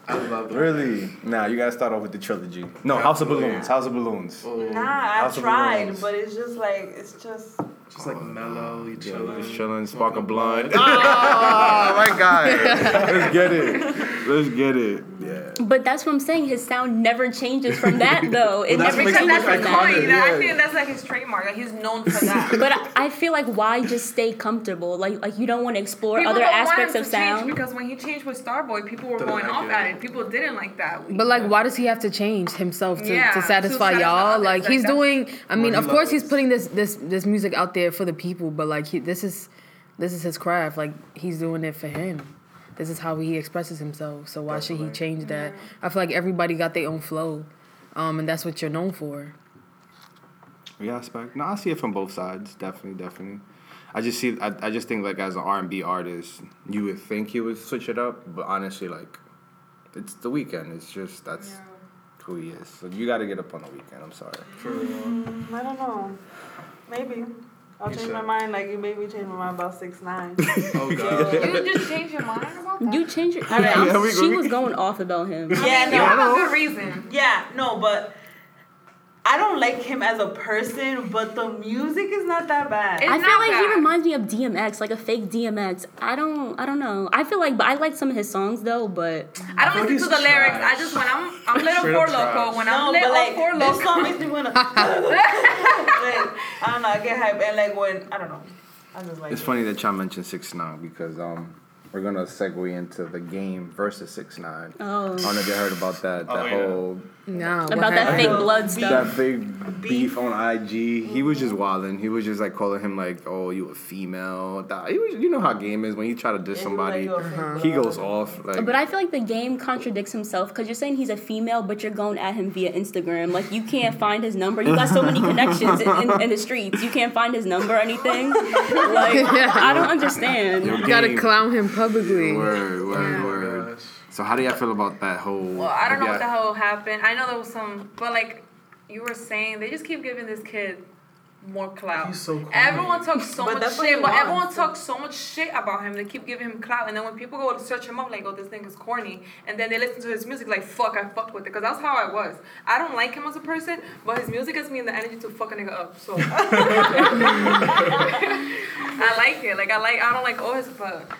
I love that. Really? Nah, you gotta start off with the trilogy. No, House of oh, Balloons. House of Balloons. Oh, Nah, I House tried, but it's just like it's just. Just like mellow, you Yeah, chilling. just chilling, spark a blunt. Oh, my God. Let's get it. Let's get it. Yeah. But that's what I'm saying. His sound never changes from that, though. It Well, never what because makes changes that's from that. iconic. point. yeah. I think that's like his trademark. Like he's known for that. But I- I feel like why just stay comfortable? Like like you don't want to explore People other don't want aspects him of to change sound. because when he changed with Starboy, people were going like off it. at it. People didn't like that. But like, why does he have to change himself to, Yeah, to to satisfy satisfy y'all? Like like he's doing. I mean, he of course he's putting this this this music out there for the people, but like he, this is this is his craft. Like he's doing it for him. This is how he expresses himself. So why should he change that? I feel like everybody got their own flow, um, and that's what you're known for. Yeah, aspect. No, I see it from both sides. Definitely, definitely. I just see. I, I just think like as an R and B artist, you would think he would switch it up, but honestly, like, it's the Weeknd. It's just that's who he is. So you got to get up on the Weeknd. I'm sorry. For real. I don't know. Maybe. I'll change my mind like you made me change my mind about six nine. Oh god. You just changed your mind about that? You changed your. Alright, Yeah, yeah, we- she we- was going off about him. Yeah, you no, have a good reason. yeah, no, but I don't like him as a person, but the music is not that bad. It's I feel like bad. he reminds me of DMX, like a fake DMX. I don't, I don't know. I feel like, but I like some of his songs though. But I don't listen to the he's lyrics. I just when I'm I'm little Straight for loco. When no, I'm but little like for this song loco. makes me wanna. like, I don't know, I get hype and like when I don't know, I just like. It's it. funny that y'all mentioned six nine because um we're gonna segue into the game versus six nine. oh, I don't know if you heard about that. The Oh, yeah. whole No. about that happened? fake blood Beef. stuff. that big beef Beef. on IG. He was just wilding. He was just like calling him like, "Oh, you a female." He was, you know how game is when you try to diss Yeah, he was like, somebody, "Yo, fake uh-huh. he goes off. Like, But I feel like the game contradicts himself because you're saying he's a female, but you're going at him via Instagram. Like you can't find his number. You got so many connections in, in, in the streets. You can't find his number or anything. Like I don't understand. Your You gotta clown him publicly. Word, word, Yeah. word. So how do y'all feel about that whole? Well, I don't know what the yeah, hell happened. I know there was some, but like you were saying, they just keep giving this kid more clout. He's so corny. Everyone talks so But much that's what he shit, but wants. everyone talks so much shit about him. They keep giving him clout, and then when people go to search him up, like, oh, this thing is corny, and then they listen to his music, like, fuck, I fucked with it, because that's how I was. I don't like him as a person, but his music gives me the energy to fuck a nigga up. So I like it. Like I like. I don't like oh, his but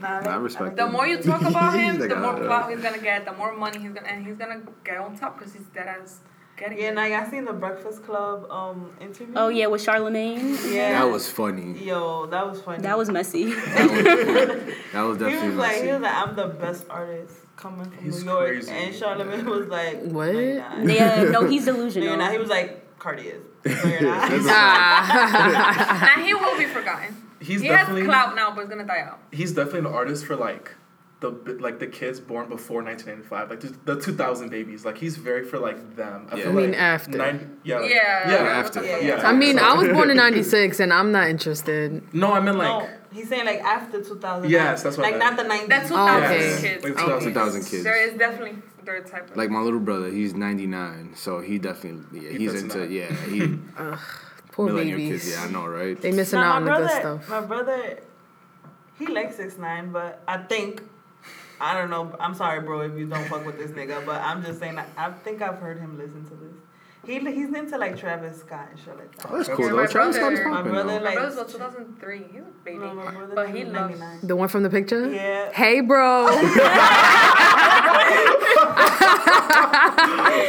Nah, I respect the it. more you talk about him, Like, the more uh, clout he's gonna get, the more money he's gonna, and he's gonna get on top because he's dead as getting Yeah, it. now y'all seen the Breakfast Club um interview? Oh yeah, with Charlemagne. yeah. That was funny. Yo, that was funny. That was messy. That was, that was He definitely was like, he was like, I'm the best artist coming from He's New York, crazy. and Charlemagne was like, What? No, you're yeah, no, he's delusional. you're. He was like, Cardi is. No, you're not. That's Ah. Now he will be forgotten. He's he has definitely clout now, but it's gonna die out. he's definitely an artist for like the like the kids born before 1995, like the, the 2000 babies. Like he's very for like them. I Yeah. feel I mean, like after. nine- yeah, like- Yeah. yeah. After. What the? Yeah. I mean, I was born in '96, and I'm not interested. No, I meant like no, he's saying like after 2000. Yes, that's what I Like meant. not the 90s. That's Oh, 2000 okay. kids. like Okay. 2000. 2000 kids. There is definitely their type of. Like my little brother, he's 99, so he definitely yeah, He he's into that. yeah, he Poor millennial babies. kids. Yeah, I know, right? They missing Now, out on my the brother, good stuff. my brother, he likes six nine, but I think, I don't know. I'm sorry, bro, if you don't fuck with this nigga, but I'm just saying. that I think I've heard him listen to this. He he's into like Travis Scott and shit like that. Oh, that's Yeah, cool my though. Travis Scott is brother- my popping brother, though. My brother's about 2003. He's a baby. No, my brother But he loves- The one from the picture? Yeah. Hey, bro.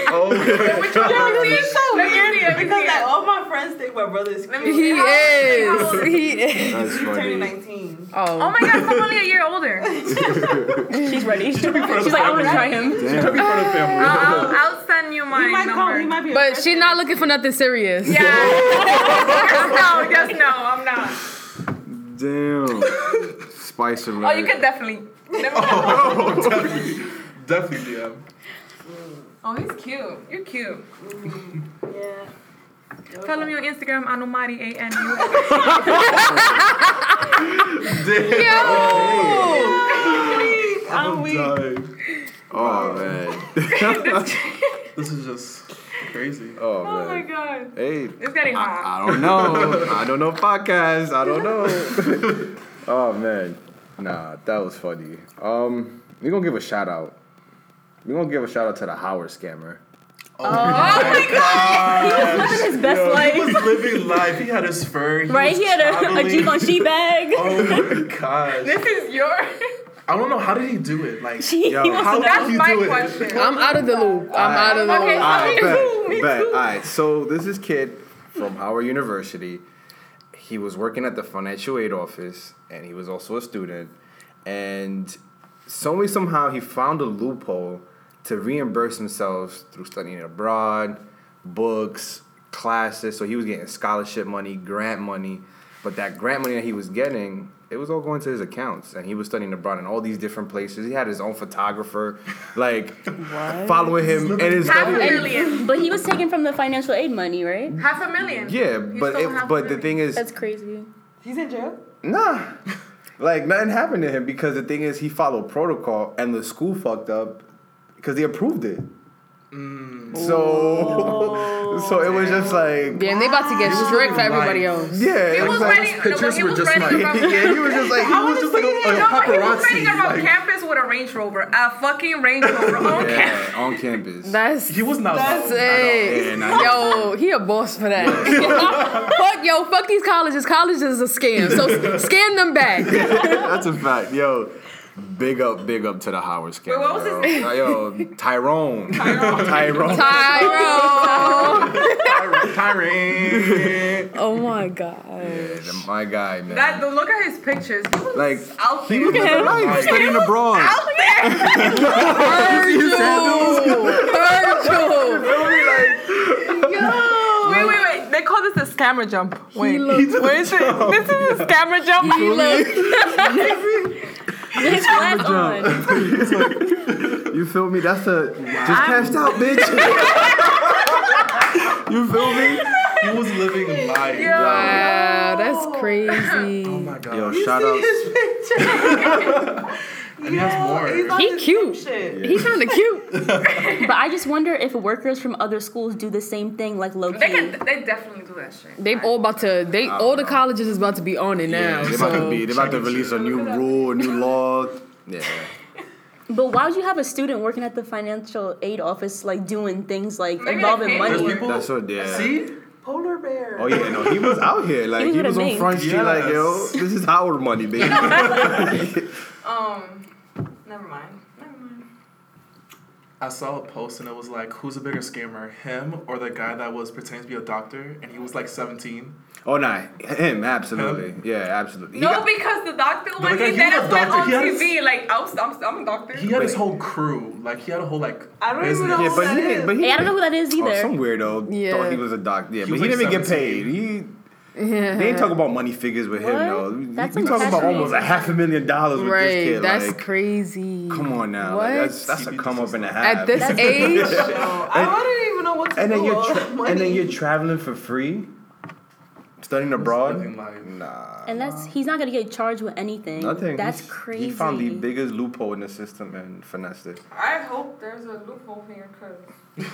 Oh, Which one? Let me see. Let me see. Let me Because like all my friends think my brother is cute. me he is. He is. That's He's turning 19. Oh Oh. my god, I'm only a year older. She's ready. She's like, I want to try him. Damn. Be part of the family. I'll, I'll, I'll send you my He might number. come. He might be. But she's not looking for nothing serious. Yeah. yes, no, yes, no, I'm not. Damn. Spice alert. Oh, you can definitely. Never. Oh, definitely, definitely DM. Oh, he's cute. You're cute. Mm, yeah. Follow me on Instagram, Anumati A N U. I'm weak. dying. Oh man. This is just crazy. Oh man. Oh my god. Hey. It's getting hot. I, I don't know. I don't know podcast. I don't know. oh man. Nah, that was funny. Um, we gonna give a shout out. We gonna give a shout out to the Howard scammer. Oh oh he was living his best He life. He was living life. He had his fur. He Right? He had a, a traveling. Jeep on sheet bag. Oh my gosh. This is your. I don't know how did he do it. Like, He Yo, wants how did That's you my do it? I'm out of the loop. I'm out of the Okay, loop. All right, bet, me bet. too. All right, so this is kid from Howard University. He was working at the financial aid office, and he was also a student. And some way, somehow, he found a loophole to reimburse himself through studying abroad, books, classes. So he was getting scholarship money, grant money. But that grant money that he was getting, it was all going to his accounts. And he was studying abroad in all these different places. He had his own photographer, like, following him. And his Half a million. But he was taken from the financial aid money, right? Half a million. Yeah, He but stole it, a but the million. thing is, That's crazy. He's in jail. nah, like nothing happened to him because the thing is, he followed protocol and the school fucked up because they approved it. Mm. So, oh. so it was just like, Damn, they about to get strict for everybody life. else. yeah, He it was was like, writing. No, pictures but he were was just like- yeah, he was just like, he was just like, a, a No, but he was paparazzi. writing about like- campus with a Range Rover, a fucking Range Rover on campus. yeah, on campus. That's He was not. that's wrong. it. Yeah, nah, Yo, he a boss for that. fuck yo, fuck these colleges. Colleges is a scam. So scam them back. That's a fact, yo. Big up, big up to the Howard scam. Wait, what was his yo. name? Uh, Yo, Tyrone. Tyrone. Tyrone. Tyrone. Tyrone. Oh my god. Yeah, my guy, man. That the look at his pictures. He was like out he there. was living life, studying abroad. out there. Virgil. Yo. Wait, wait, wait. They call this the scammer jump. Wait, looked- where is it? This is a scammer jump. He looked. With his glass on. You feel me? That's the just passed out, bitch. you feel me? He was living life. Wow, that's crazy. Oh my god. Yo, shout out. His picture. And he has more. He's on He cute. Shit. He kind of cute. But I just wonder if workers from other schools do the same thing, like low They key. can. They definitely do that shit. They all about to. They all the colleges is about to be on it now. Yeah, they about to be. They about to release a new rule, a new law. Yeah. But why would you have a student working at the financial aid office, like doing things like Maybe involving money? people. That's what. Yeah. See? Polar bear. Oh yeah, no, he was out here. Like He was he was on mink. Front Street, like yo, this is our money, baby. Um, never mind. Never mind. I saw a post and it was like, who's a bigger scammer, him or the guy that was pretending to be a doctor and he was like 17? oh nah, him absolutely. Yeah, absolutely. He No, got- because the doctor No, when like, he he then was a went doctor. on He had his- TV like I was, I'm, I'm a doctor. He had his whole crew. Like, he had a whole, like, I don't even business. know yeah, who but that he, is. but he, Hey, I don't know who that is Oh, either. some weirdo Yeah. thought he was a doctor. Yeah, He but he like didn't even get paid. He Yeah. They ain't talking about money figures with him What? though. We, That's we some talking about almost a half a million dollars with this Right. kid. That's like, crazy. come on now, What? like, that's that's a come up and a half. At this That's- age, Yo, I wouldn't even know what to and then you're tra- money. and then you're traveling for free, studying abroad. living life. Nah, And that's he's not gonna get charged with anything. nothing. That's He- crazy. He found the biggest loophole in the system and finessed it. I hope there's a loophole here, cause.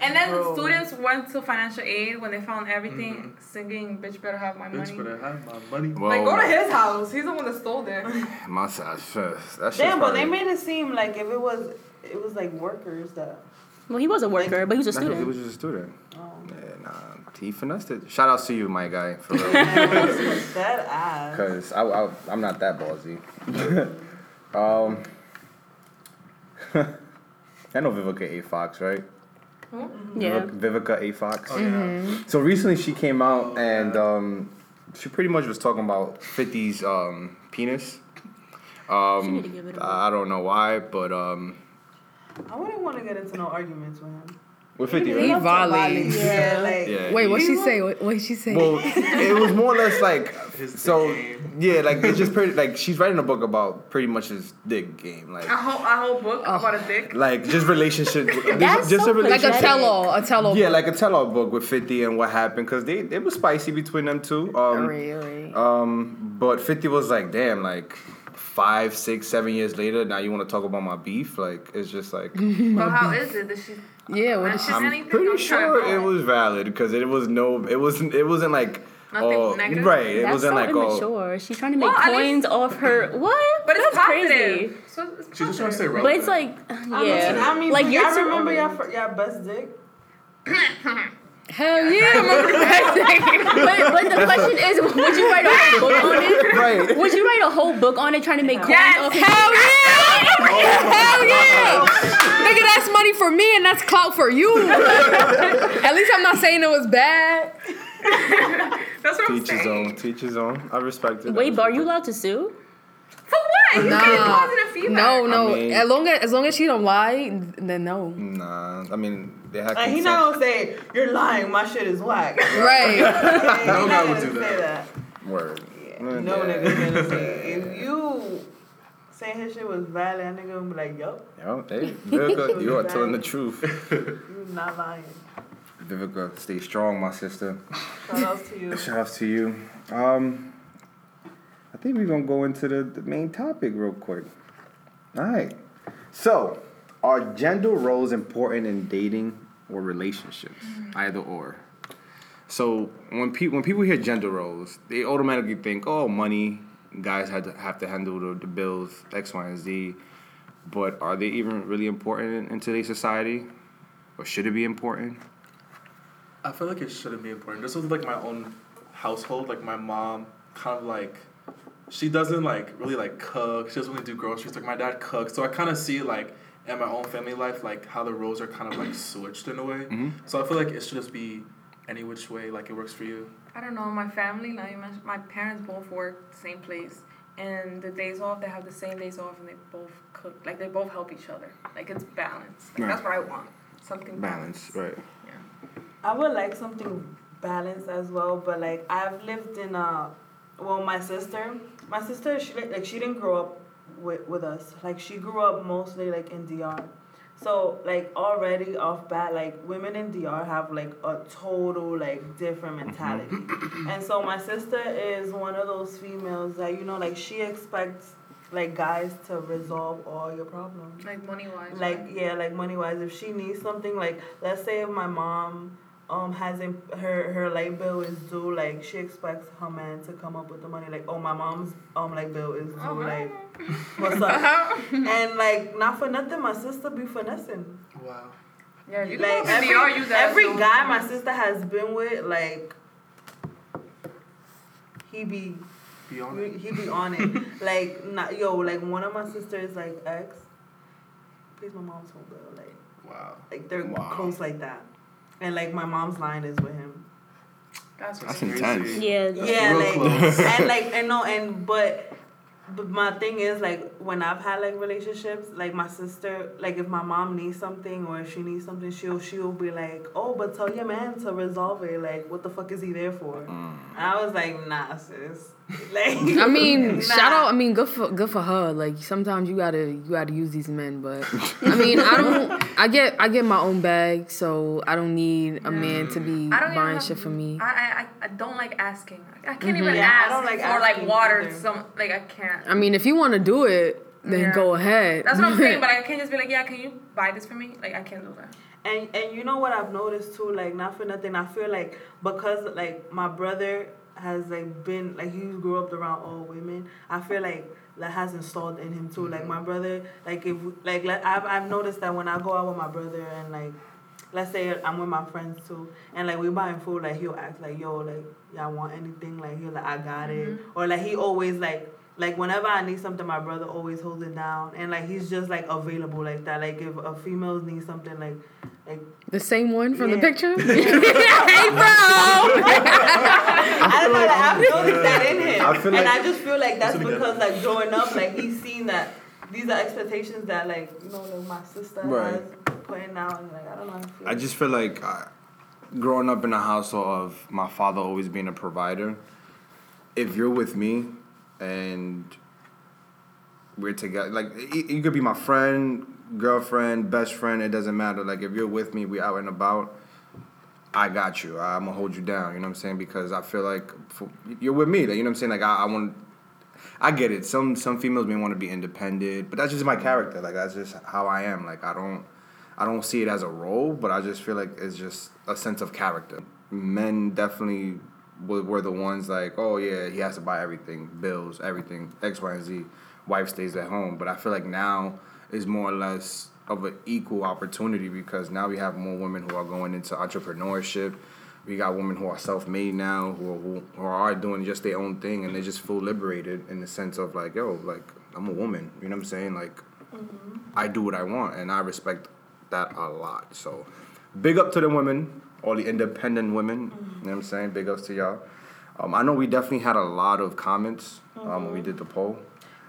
and then Bro. students went to financial aid when they found everything, singing "Bitch better have my money. Bitch, money." better have my money. Well, Like go to his house. He's the one that stole it. my side first. That Damn, but they made it seem like if it was, it was like workers that. Well, he was a worker, but he was a student. He was just a student. Oh. Yeah, nah, he finessed it. Shout out to you, my guy, for real. that ass. Cause I, I I'm not that ballsy. um, I know Vivica A. Fox, right? Yeah. Vivica, Vivica A. Fox. Oh, yeah. So recently she came out and um, she pretty much was talking about 50's um, penis. She need to Um, give it a I I don't know why, but um, I wouldn't want to get into no arguments with him. with 50, He right? love to volley. Yeah, like. Yeah. wait, what she look- say? What what she say? Well, it was more or less like His so. game. Yeah, like it's just pretty like she's writing a book about pretty much his dick game, like A whole, a whole book about a dick. like just relationship. That's just so a like a relationship. tell all, a tell all. Yeah, like a tell-all book with Fifty and what happened because they it was spicy between them two. Um, Really? um, but Fifty was like, damn, like five, six, seven years later, now you want to talk about my beef? Like it's just like But how is it? Did she? Yeah, what is she? mention I'm pretty sure it was valid because it was no, it wasn't, it wasn't like Nothing oh, negative? right, it That's wasn't so like oh. immature. She's trying to make Well, at coins off her. What? But it's That's positive. crazy. So it's She's just trying to stay positive. relevant. But it's like, I yeah. I mean, like like you're y'all remember y'all fir- y'all best dick? Hell yeah, I'm but, but the question is, would you write a whole book on it? right. Would you write a whole book on it, trying to make coins Yes. off it? Hell yeah! Oh Hell yeah! Nigga, that's money for me and that's clout for you. At least I'm not saying it was bad. That's what I'm Teach his saying. own, teach his own. I respect it. Wait, but are you allowed to sue? For what? You Nah. get positive feedback. No, no. I mean- as long as as long as she don't lie, then no. Nah, I mean they had. Like he consent. not gonna say you're lying. My shit is whack. Right. no guy would do Say that. that. Word. Yeah, no nigga gonna say if you saying his shit was valid, that nigga gonna be like, yup, Yo, hey, Vivica, you are telling the truth. you not lying. Vivica, stay strong, my sister. Shout outs to you. Shout out to you. Um, I think we're gonna go into the, the main topic real quick. All right. So, are gender roles important in dating or relationships? Either or. So when people when people hear gender roles, they automatically think, oh, money. Guys have to have to handle the, the bills, X, Y, and Z. But are they even really important in, in today's society, or should it be important? I feel like it shouldn't be important. This was like my own household. Like my mom, kind of like, she doesn't like really like cook. She doesn't really do groceries. Like my dad cooks, so I kind of see like in my own family life like how the roles are kind of like switched in a way. Mhm. So I feel like it should just be any which way like it works for you. I don't know. My family, like you mentioned, my parents both work the same place, and the days off they have the same days off, and they both cook. Like they both help each other. Like it's balanced. Like, That's what I want. Something Balance, balanced. right? Yeah. I would like something balanced as well, but like I've lived in a, well, my sister, my sister, she like she didn't grow up with with us. Like she grew up mostly like in DR. So like already off bat, like women in DR have like a total like different mentality, and so my sister is one of those females that you know like she expects like guys to resolve all your problems. Like money wise. Like yeah, like money wise, if she needs something, like let's say if my mom um hasn't her her light bill is due, like she expects her man to come up with the money. Like oh my mom's um like bill is due, like what's up? and like not for nothing, my sister be finessing. Wow. Yeah, you Like like every, every, you guys every guy my sister has been with, like he be Be on it. he be on it. like not yo, like one of my sisters like ex pays my mom's phone bill, like. Wow. Like they're Wow. close like that. And like my mom's line is with him. That's That's what's intense. Yeah. yeah, real like close. and like and no and but but my thing is like when I've had like relationships, like my sister, like if my mom needs something or if she needs something, she'll she'll be like, oh, but tell your man to resolve it. Like, what the fuck is he there for? Mm. And I was like, nah, sis. Like, I mean, nah. shout out. I mean, good for good for her. Like sometimes you gotta you gotta use these men, but I mean, I don't. I get I get my own bag, so I don't need a man to be I don't buying even shit for me. I, I, I- I don't like asking. I can't mm-hmm. even Yeah, I ask don't like for like water. either. Some like I can't. I mean, if you want to do it, then Yeah. go ahead. That's what I'm saying. But I can't just be like, yeah, can you buy this for me? Like I can't do that. And and you know what I've noticed too, like not for nothing, I feel like because like my brother has like been like he grew up around all women, I feel like that has installed in him too. Like mm-hmm. my brother, like if like like I've I've noticed that when I go out with my brother and like let's say I'm with my friends too, and like we buying food, like he'll act like yo, like y'all want anything, like he'll like I got it, mm-hmm. or like he always like. Like whenever I need something, my brother always holds it down, and like he's just like available like that. Like if a female needs something, like like the same one from the picture. hey, bro. I don't know. Like, I've noticed that in him, I feel and like- I just feel like that's That's what he because like growing up, like he's seen that these are expectations that like you know like my sister Right. has putting out, and like I don't know. How to feel. I just feel like uh, growing up in a household of my father always being a provider, if you're with me and we're together, like you could be my friend, girlfriend, best friend, it doesn't matter. Like if you're with me, we out and about. I got you. I'm gonna hold you down. You know what I'm saying? Because I feel like for, you're with me. Like, you know what I'm saying? Like I, I want. I get it. Some some females may want to be independent, but that's just my character. Like that's just how I am. Like I don't. I don't see it as a role, but I just feel like it's just a sense of character. Men definitely were, were the ones like, oh yeah, he has to buy everything, bills, everything, X, Y, and Z. Wife stays at home, but I feel like now is more or less of an equal opportunity because now we have more women who are going into entrepreneurship. We got women who are self-made now, who are, who, who are doing just their own thing, and they just feel liberated in the sense of like, yo, like I'm a woman. You know what I'm saying? Like mm-hmm. I do what I want, and I respect that a lot. So, big up to the women, all the independent women. You know what I'm saying? Big ups to y'all. Um, I know we definitely had a lot of comments um, when we did the poll.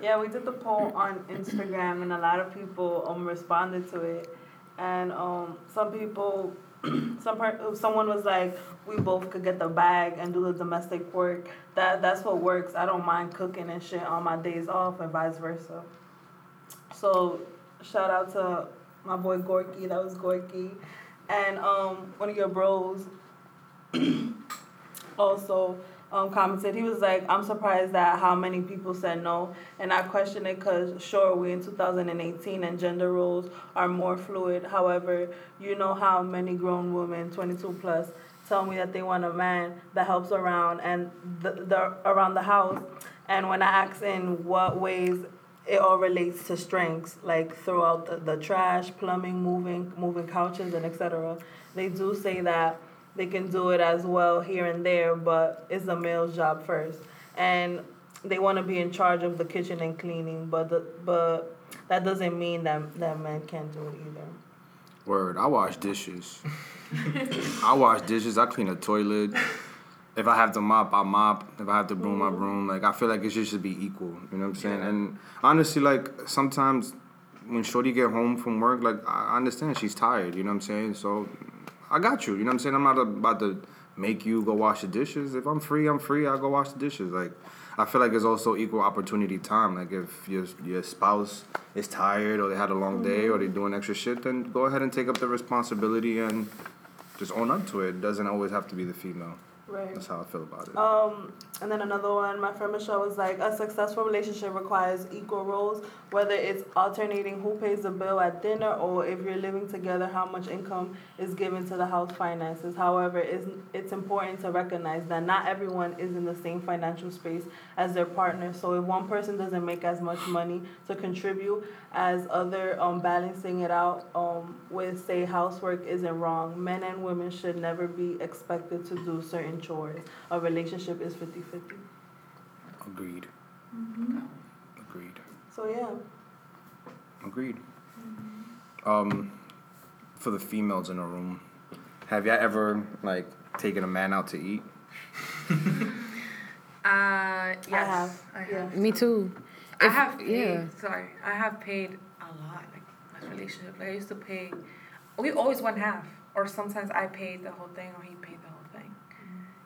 Yeah, we did the poll on Instagram, and a lot of people um responded to it, and um some people, some per- someone was like, we both could get the bag and do the domestic work. That that's what works. I don't mind cooking and shit on my days off, and vice versa. So, shout out to my boy Gorky. That was Gorky, and um one of your bros. also, um, commented. He was like, "I'm surprised at how many people said no, and I question it because sure we're in 2018 and gender roles are more fluid. However, you know how many grown women, 22 plus, tell me that they want a man that helps around and the, the around the house, and when I ask in what ways." It all relates to strengths, like throughout the, the trash, plumbing, moving, moving couches, and etc. They do say that they can do it as well here and there, but it's a male's job first. And they want to be in charge of the kitchen and cleaning, but the, but that doesn't mean that that men can't do it either. Word. I wash dishes. I wash dishes. I clean a toilet. If I have to mop, I mop. If I have to broom, I broom. Like I feel like it should just be equal. You know what I'm saying? And honestly, like sometimes when Shorty get home from work, like I understand she's tired. You know what I'm saying? So I got you. You know what I'm saying? I'm not about to make you go wash the dishes. If I'm free, I'm free. I'll go wash the dishes. Like I feel like it's also equal opportunity time. Like if your your spouse is tired or they had a long day or they're doing extra shit, then go ahead and take up the responsibility and just own up to it. It doesn't always have to be the female. Right. That's how I feel about it. Um, and then another one, my friend Michelle was like, a successful relationship requires equal roles, whether it's alternating who pays the bill at dinner or if you're living together, how much income is given to the house finances. However, it's, it's important to recognize that not everyone is in the same financial space as their partner. So if one person doesn't make as much money to contribute as other, um, balancing it out um, with, say, housework isn't wrong. Men and women should never be expected to do certain chores. A relationship is 50 50. Agreed. Agreed. So, yeah. Agreed. Um, for the females in the room, have y'all ever like taken a man out to eat? Uh, yes, have, I have. yeah. Me too. I have paid. yeah. Sorry, I have paid a lot. Like my relationship, like I used to pay. We always went half, or sometimes I paid the whole thing, or he paid the whole thing.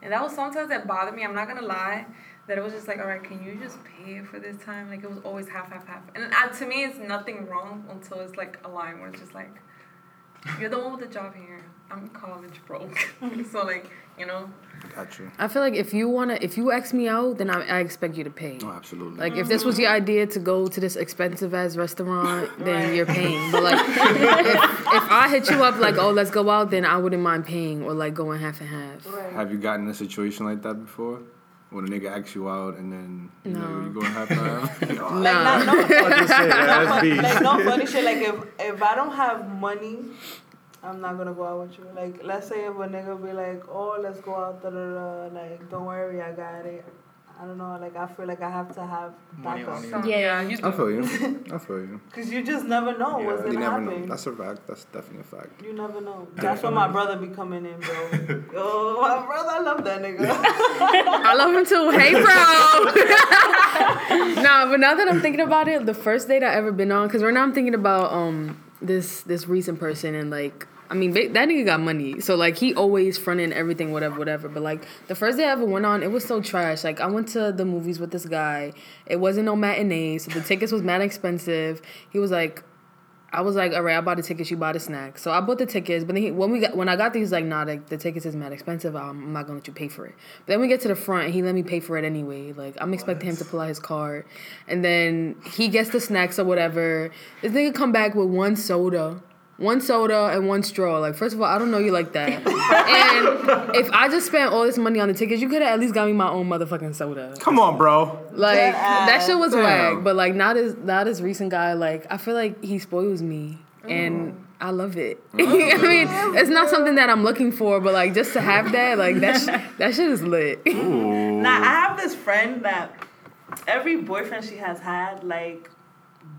And that was sometimes that bothered me. I'm not gonna lie. That it was just like, all right, can you just pay for this time? Like it was always half, half, half. And uh, to me, it's nothing wrong until it's like a line where it's just like, you're the one with the job here. I'm college broke. so like, you know, Got you. I feel like if you wanna, if you ask me out, then I, I expect you to pay. Oh, absolutely. Like if this was your idea to go to this expensive ass restaurant, then you're paying. But like if, if I hit you up like, oh, let's go out, then I wouldn't mind paying or like going half and half. Right. have you gotten in a situation like that before? When a nigga asks you out and then you know No. you going half and half? Like, not, no, That's deep. like no funny shit. Like if if I don't have money, I'm not gonna go out with you. Like let's say if a nigga be like, oh, let's go out, da da da. Like don't worry, I got it. I don't know. Like I feel like I have to have Money backup. on you. so, Yeah. you I feel you. I feel you. Cause you just never know what's You gonna never happen. know. That's a fact. That's definitely a fact. You never know. That's where my brother be coming in, bro. Yo, my brother, I love that nigga. I love him too. Hey, bro. nah, but now that I'm thinking about it, the first date I ever been on, because right now I'm thinking about um this this recent person and like. I mean, that nigga got money, so like he always fronting everything, whatever, whatever. But like the first day I ever went on, it was so trash. Like I went to the movies with this guy. It wasn't no matinee, so the tickets was mad expensive. He was like, I was like, all right, I bought the tickets, you bought a snack. So I bought the tickets, but then he, when we got when I got these, like, nah, the, the tickets is mad expensive. I'm, I'm not gonna let you pay for it. But then we get to the front, and he let me pay for it anyway. Like I'm expecting him to pull out his card, and then he gets the snacks or whatever. This nigga come back with one soda. One soda and one straw. Like, first of all, I don't know you like that. and if I just spent all this money on the tickets, you could have at least got me my own motherfucking soda. Come on, bro. Like that shit was Damn. whack, but like not as not as recent guy. Like I feel like he spoils me, and I love it. I mean, it's not something that I'm looking for, but like just to have that, like that sh- that shit is lit. Now I have this friend that every boyfriend she has had like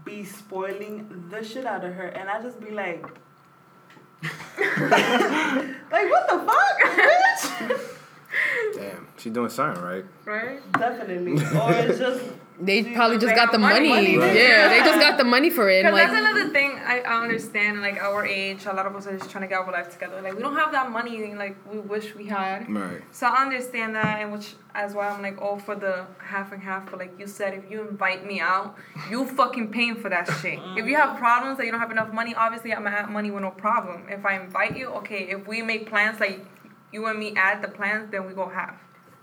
be spoiling the shit out of her, and I just be like, like what the fuck, bitch? Damn, she doing something right. right? Definitely, or it's just They She probably was just like, got the money, money. money, Yeah, they just got the money for it. And Because like, that's another thing I, I understand. Like our age, a lot of us are just trying to get our life together. Like we don't have that money. Like we wish we had. Right. So I understand that, and which as well I'm like all for the half and half. But like you said, if you invite me out, you fucking paying for that shit. If you have problems that you don't have enough money, obviously I'm gonna have money with no problem. If I invite you, okay. If we make plans like you and me add the plans, then we go half.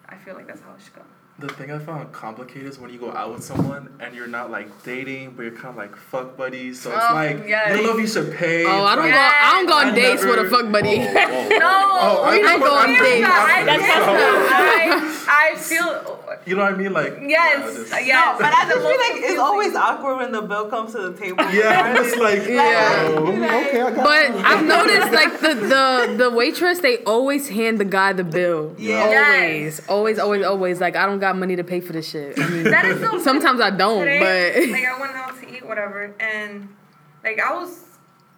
I feel like that's how it should go. The thing I found complicated is when you go out with someone and you're not like dating, but you're kind of like fuck buddies. So it's Oh, like yes. you don't know if you should pay. Oh, I don't It's go. I don't go on I dates with a fuck buddy. Oh, oh. No, Oh, I we don't go on dates. that. I That's feel possible. I, I feel You know what I mean? Like yes, yeah, just- yes. But I just The feel most like it's always awkward when the bill comes to the table. Yeah, I'm just like Yeah. oh. Okay, I got But I've noticed like the the the waitress they always hand the guy the bill. Yeah. Always, always, always, always. Like I don't got money to pay for this shit. I mean, That is so sometimes I don't, today, but like I went out to eat, whatever, and like I was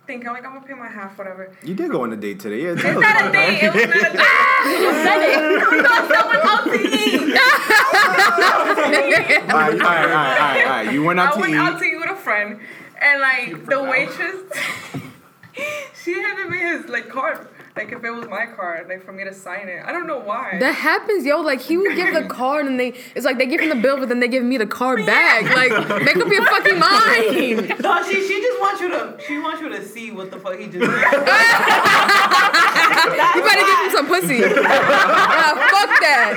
thinking, like I'm gonna pay my half, whatever. You did go on a date today. Yeah, It's not a date. It was not a date. You said it. I thought someone out to eat. all right, all right, all right, all right, all right. You went out I to went eat. out to eat with a friend, and like the waitress, she handed me his like card, like if it was my card, like for me to sign it. I don't know why. that happens, yo. Like he would give the card, and they it's like they give him the bill, but then they give me the card back. Like make up your fucking mind. No, she she just wants you to she wants you to see what the fuck he just did. You better give him some pussy. Ah, fuck that.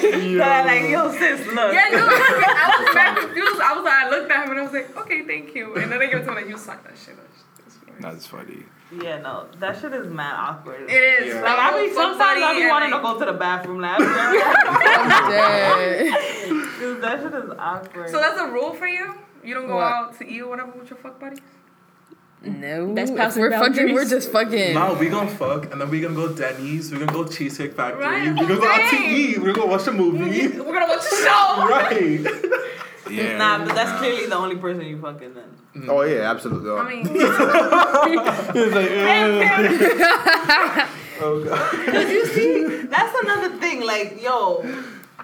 So, like, yo, sis, look. yeah, no, I was mad confused. I was like, I looked at him and I was like, okay, thank you. And then I gave it to him like, you suck that shit. That's funny. That's funny. Yeah, no, that shit is mad awkward. It is. Yeah. Like, I be Fuck sometimes I buddy be and, wanting to go to the bathroom. Like, I Dead. be- Dude, that shit is awkward. So that's a rule for you? You don't go What? out to eat or whatever with your fuck buddies? No, That's if we're fucking. We're just fucking. Now we gonna fuck and then we gonna go Denny's. We gonna go Cheesecake Factory. Right, We gonna go out to eat. We gonna go watch a movie. We're gonna watch a show. right. Yeah. Nah, but that's clearly the only person you fucking then. Mm. Oh yeah, absolutely. I mean, uh. Oh god. Cause you see, that's another thing. Like, yo,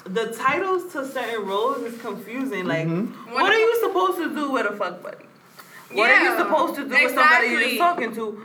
the titles to certain roles is confusing. Like, mm-hmm. what are you supposed to do with a fuck buddy? What are you supposed to do with somebody you're just talking to?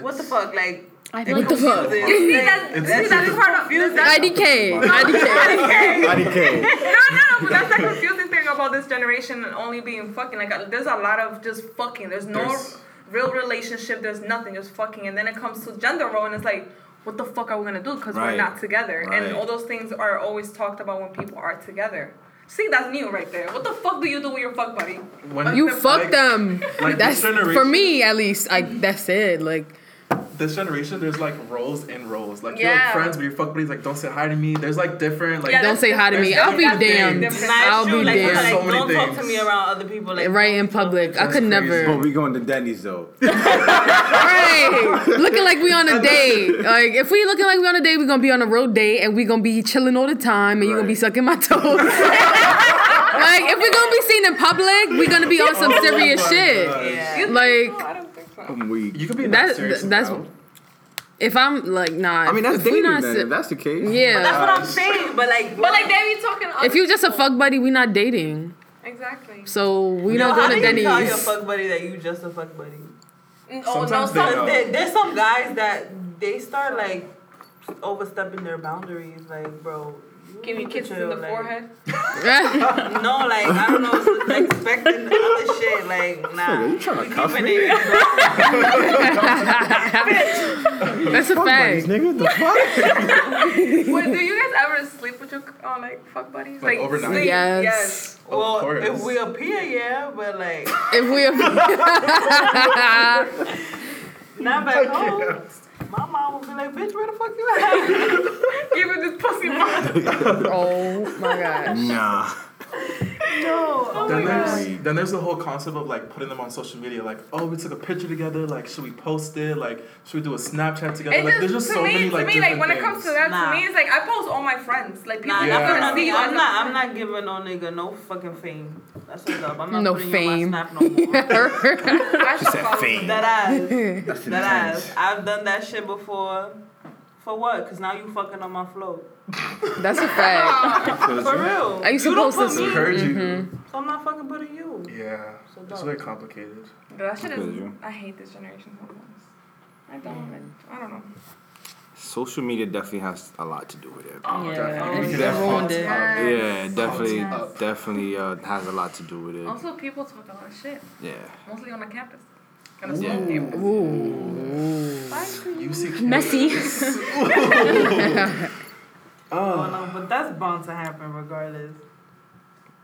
What the fuck? Like, I it's think What the fuck? you see, Like, that's, see, that's part of that's, IDK. IDK. IDK. No, no, no, but that's the confusing thing about this generation and only being fucking. Like, uh, there's a lot of just fucking. There's no There's- real relationship. There's nothing, just fucking. And then it comes to gender role, and it's like, what the fuck are we gonna do? Because Right. we're not together. Right. And all those things are always talked about when people are together. See, that's new right there. What the fuck do you do with your fuck buddy? When You Like- fuck them. Like That's this generation, for me at least. I that's it. Like This generation, there's like roles in roles. Like Yeah. you're friends, but your fuck buddies like don't say hi to me. There's like different like Yeah, don't say hi to me. I'll be That's damned. different. Nah, it's I'll be like, damned. like, So many don't talk to me around other people. Like, right in public. I could crazy. never. But we going to Denny's though. Right. Looking like we on a date. Like if we looking like we on a date, we gonna be on a real date and we gonna be chilling all the time and you gonna be sucking my toes. like if we gonna be seen in public, we gonna be on some Oh serious my shit. Yeah. You think Like- so? I don't think so. I'm weak. You could be That- that, serious that's- about. If I'm like nah. I mean that's if dating not then. If that's the case. yeah. That's what I'm saying. But like, But like they be talking. if you're just a fuck buddy, we not dating. exactly. So we yo, not how going do to you tell your fuck buddy that you just a fuck buddy? Mm, oh Sometimes no, they some, know. There, there's some guys that they start like overstepping their boundaries. Like, bro, you give me kisses in the like- forehead. No, like I don't know, just expecting other shit. Like, nah. you tryna we cuff keeping me? it- That's a fact. nigga. The fuck? Wait, do you guys ever sleep with your uh, like fuck buddies? Like, overnight? sleep? Yes. Yes. Of Well, course. if we appear, yeah, but like If we appear, not back home. My mom would be like, "Bitch, where the fuck you at?" Give it this pussy mouth. Oh my gosh. Nah. No, oh Then my there's God. then there's the whole concept of like putting them on social media. Like, oh, we took a picture together. Like, should we post it? Like, should we do a Snapchat together? It like, just, there's just so me, many to me, like different when it comes to that, Nah. to me, it's like I post all my friends. Like people Nah, Yeah. not for gonna see I'm not. I'm not giving no nigga no fucking fame. That's a dub. I'm not No putting fame. you on my snap no more. I said fame. that ass. That's That ass. I've done that shit before. For what? Cause now you fucking on my float. That's a fact. For real. Are you don't supposed put to- To me, encourage you. Mm-hmm. so I'm not fucking putting you. Yeah, So it's dumb. very complicated. That shit is. I hate this generation sometimes. I don't. I don't know. Social media definitely has a lot to do with it. Yeah, definitely. it's Definitely. Yeah, definitely, Up. definitely uh, has a lot to do with it. Also, people talk a lot of shit, Yeah. mostly on the campus. Kind of Yeah. small campus. Ooh. You see, Messy. Oh, going on, but that's bound to happen regardless.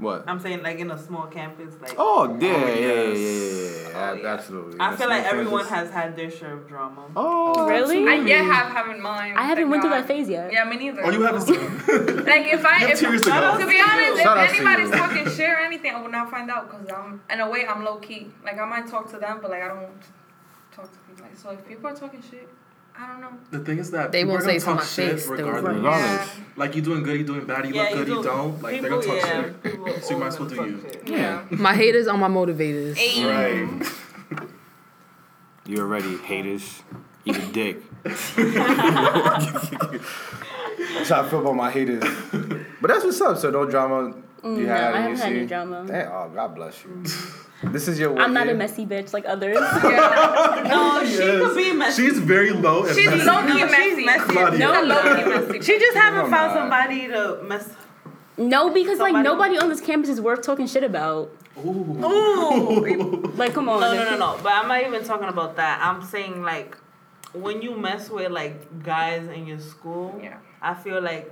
What? I'm saying like in a small campus, like. Oh yeah, Oh, yeah, yeah, yes. yeah, yeah, Oh, yeah, yeah. absolutely. I feel like everyone Kansas. has had their share of drama. Oh, oh Really? I yet have haven't mine. I haven't thank went through that phase yet. Yeah, me neither. Oh, you haven't seen. Like if I, You have if, two to go. to be honest, Shout if anybody's you. talking shit or anything, I would not find out because I'm in a way I'm low key. Like I might talk to them, but like I don't talk to people. Like so, if people are talking shit, I don't know. The thing is that They people won't are gonna say talk my shit face, though. regardless. Regardless. Like you doing good, you doing bad, you Yeah, look good, you do. don't. Like people, they're gonna talk yeah, shit. So you might as well do you. shit. Yeah. My haters are my motivators. Right. You already haters. Eat a dick. That's how I feel about my haters. But that's what's up. So no drama. You Mm, no, I haven't you had any see. drama. Damn, oh, God bless you. This is your. I'm not a messy bitch like others. No, she could be messy. She's very low. And she's messy. low key No, she's messy. messy. Claudia. No, She's low key messy. She just haven't I'm found not. somebody to mess. No, because like nobody on this campus is worth talking shit about. Ooh. Ooh. Like, come on. No, no, no, no. But I'm not even talking about that. I'm saying like when you mess with like guys in your school, Yeah. I feel like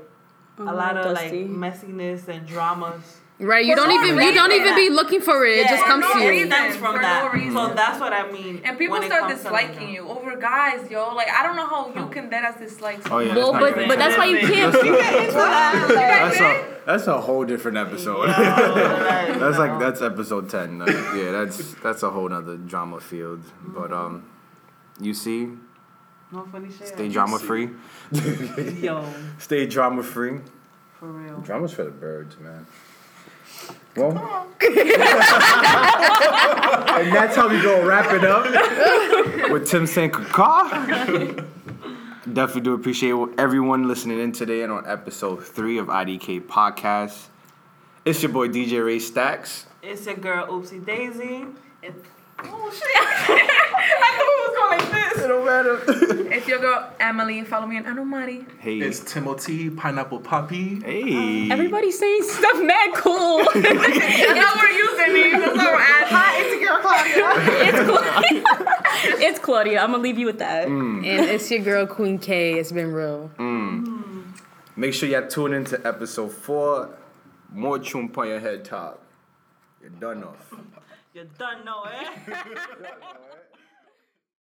Oh, a lot of dusty. like messiness and dramas. Right? You For don't no even you don't even be looking for it. It just Yeah, comes for to no you. reason. from for that. no reason. So that's what I mean. And people start disliking you over guys, yo. Like I don't know how you can dead as dislike. Oh yeah. Well, but but that's why you can't. That's a that's a whole different episode. like, that's like that's episode ten. Like, yeah, that's that's a whole nother drama field. But um, you see, No funny shit. stay drama free. Yo, Stay drama free. for real. Drama's for the birds, man. Well, and that's how we go wrap it up with Tim saying caw. Definitely do appreciate everyone listening in today and on episode three of IDK Podcast. It's your boy DJ Ray Stacks. It's your girl Oopsie Daisy. Oh shit! I thought it was going like this. It don't matter. It's your girl Emily. Follow me on Anumati. hey, It's Timothy Pineapple Puppy. hey. Everybody's saying stuff mad cool. That's how we're using it. That's how we're adding. Hi, it's your girl Claudia. it's Claudia. it's Claudia. I'm gonna leave you with that. Mm. And it's your girl Queen K. It's been real. Mm. Make sure y'all tune into episode four. More chump on your head top. You're done off. You done know, eh?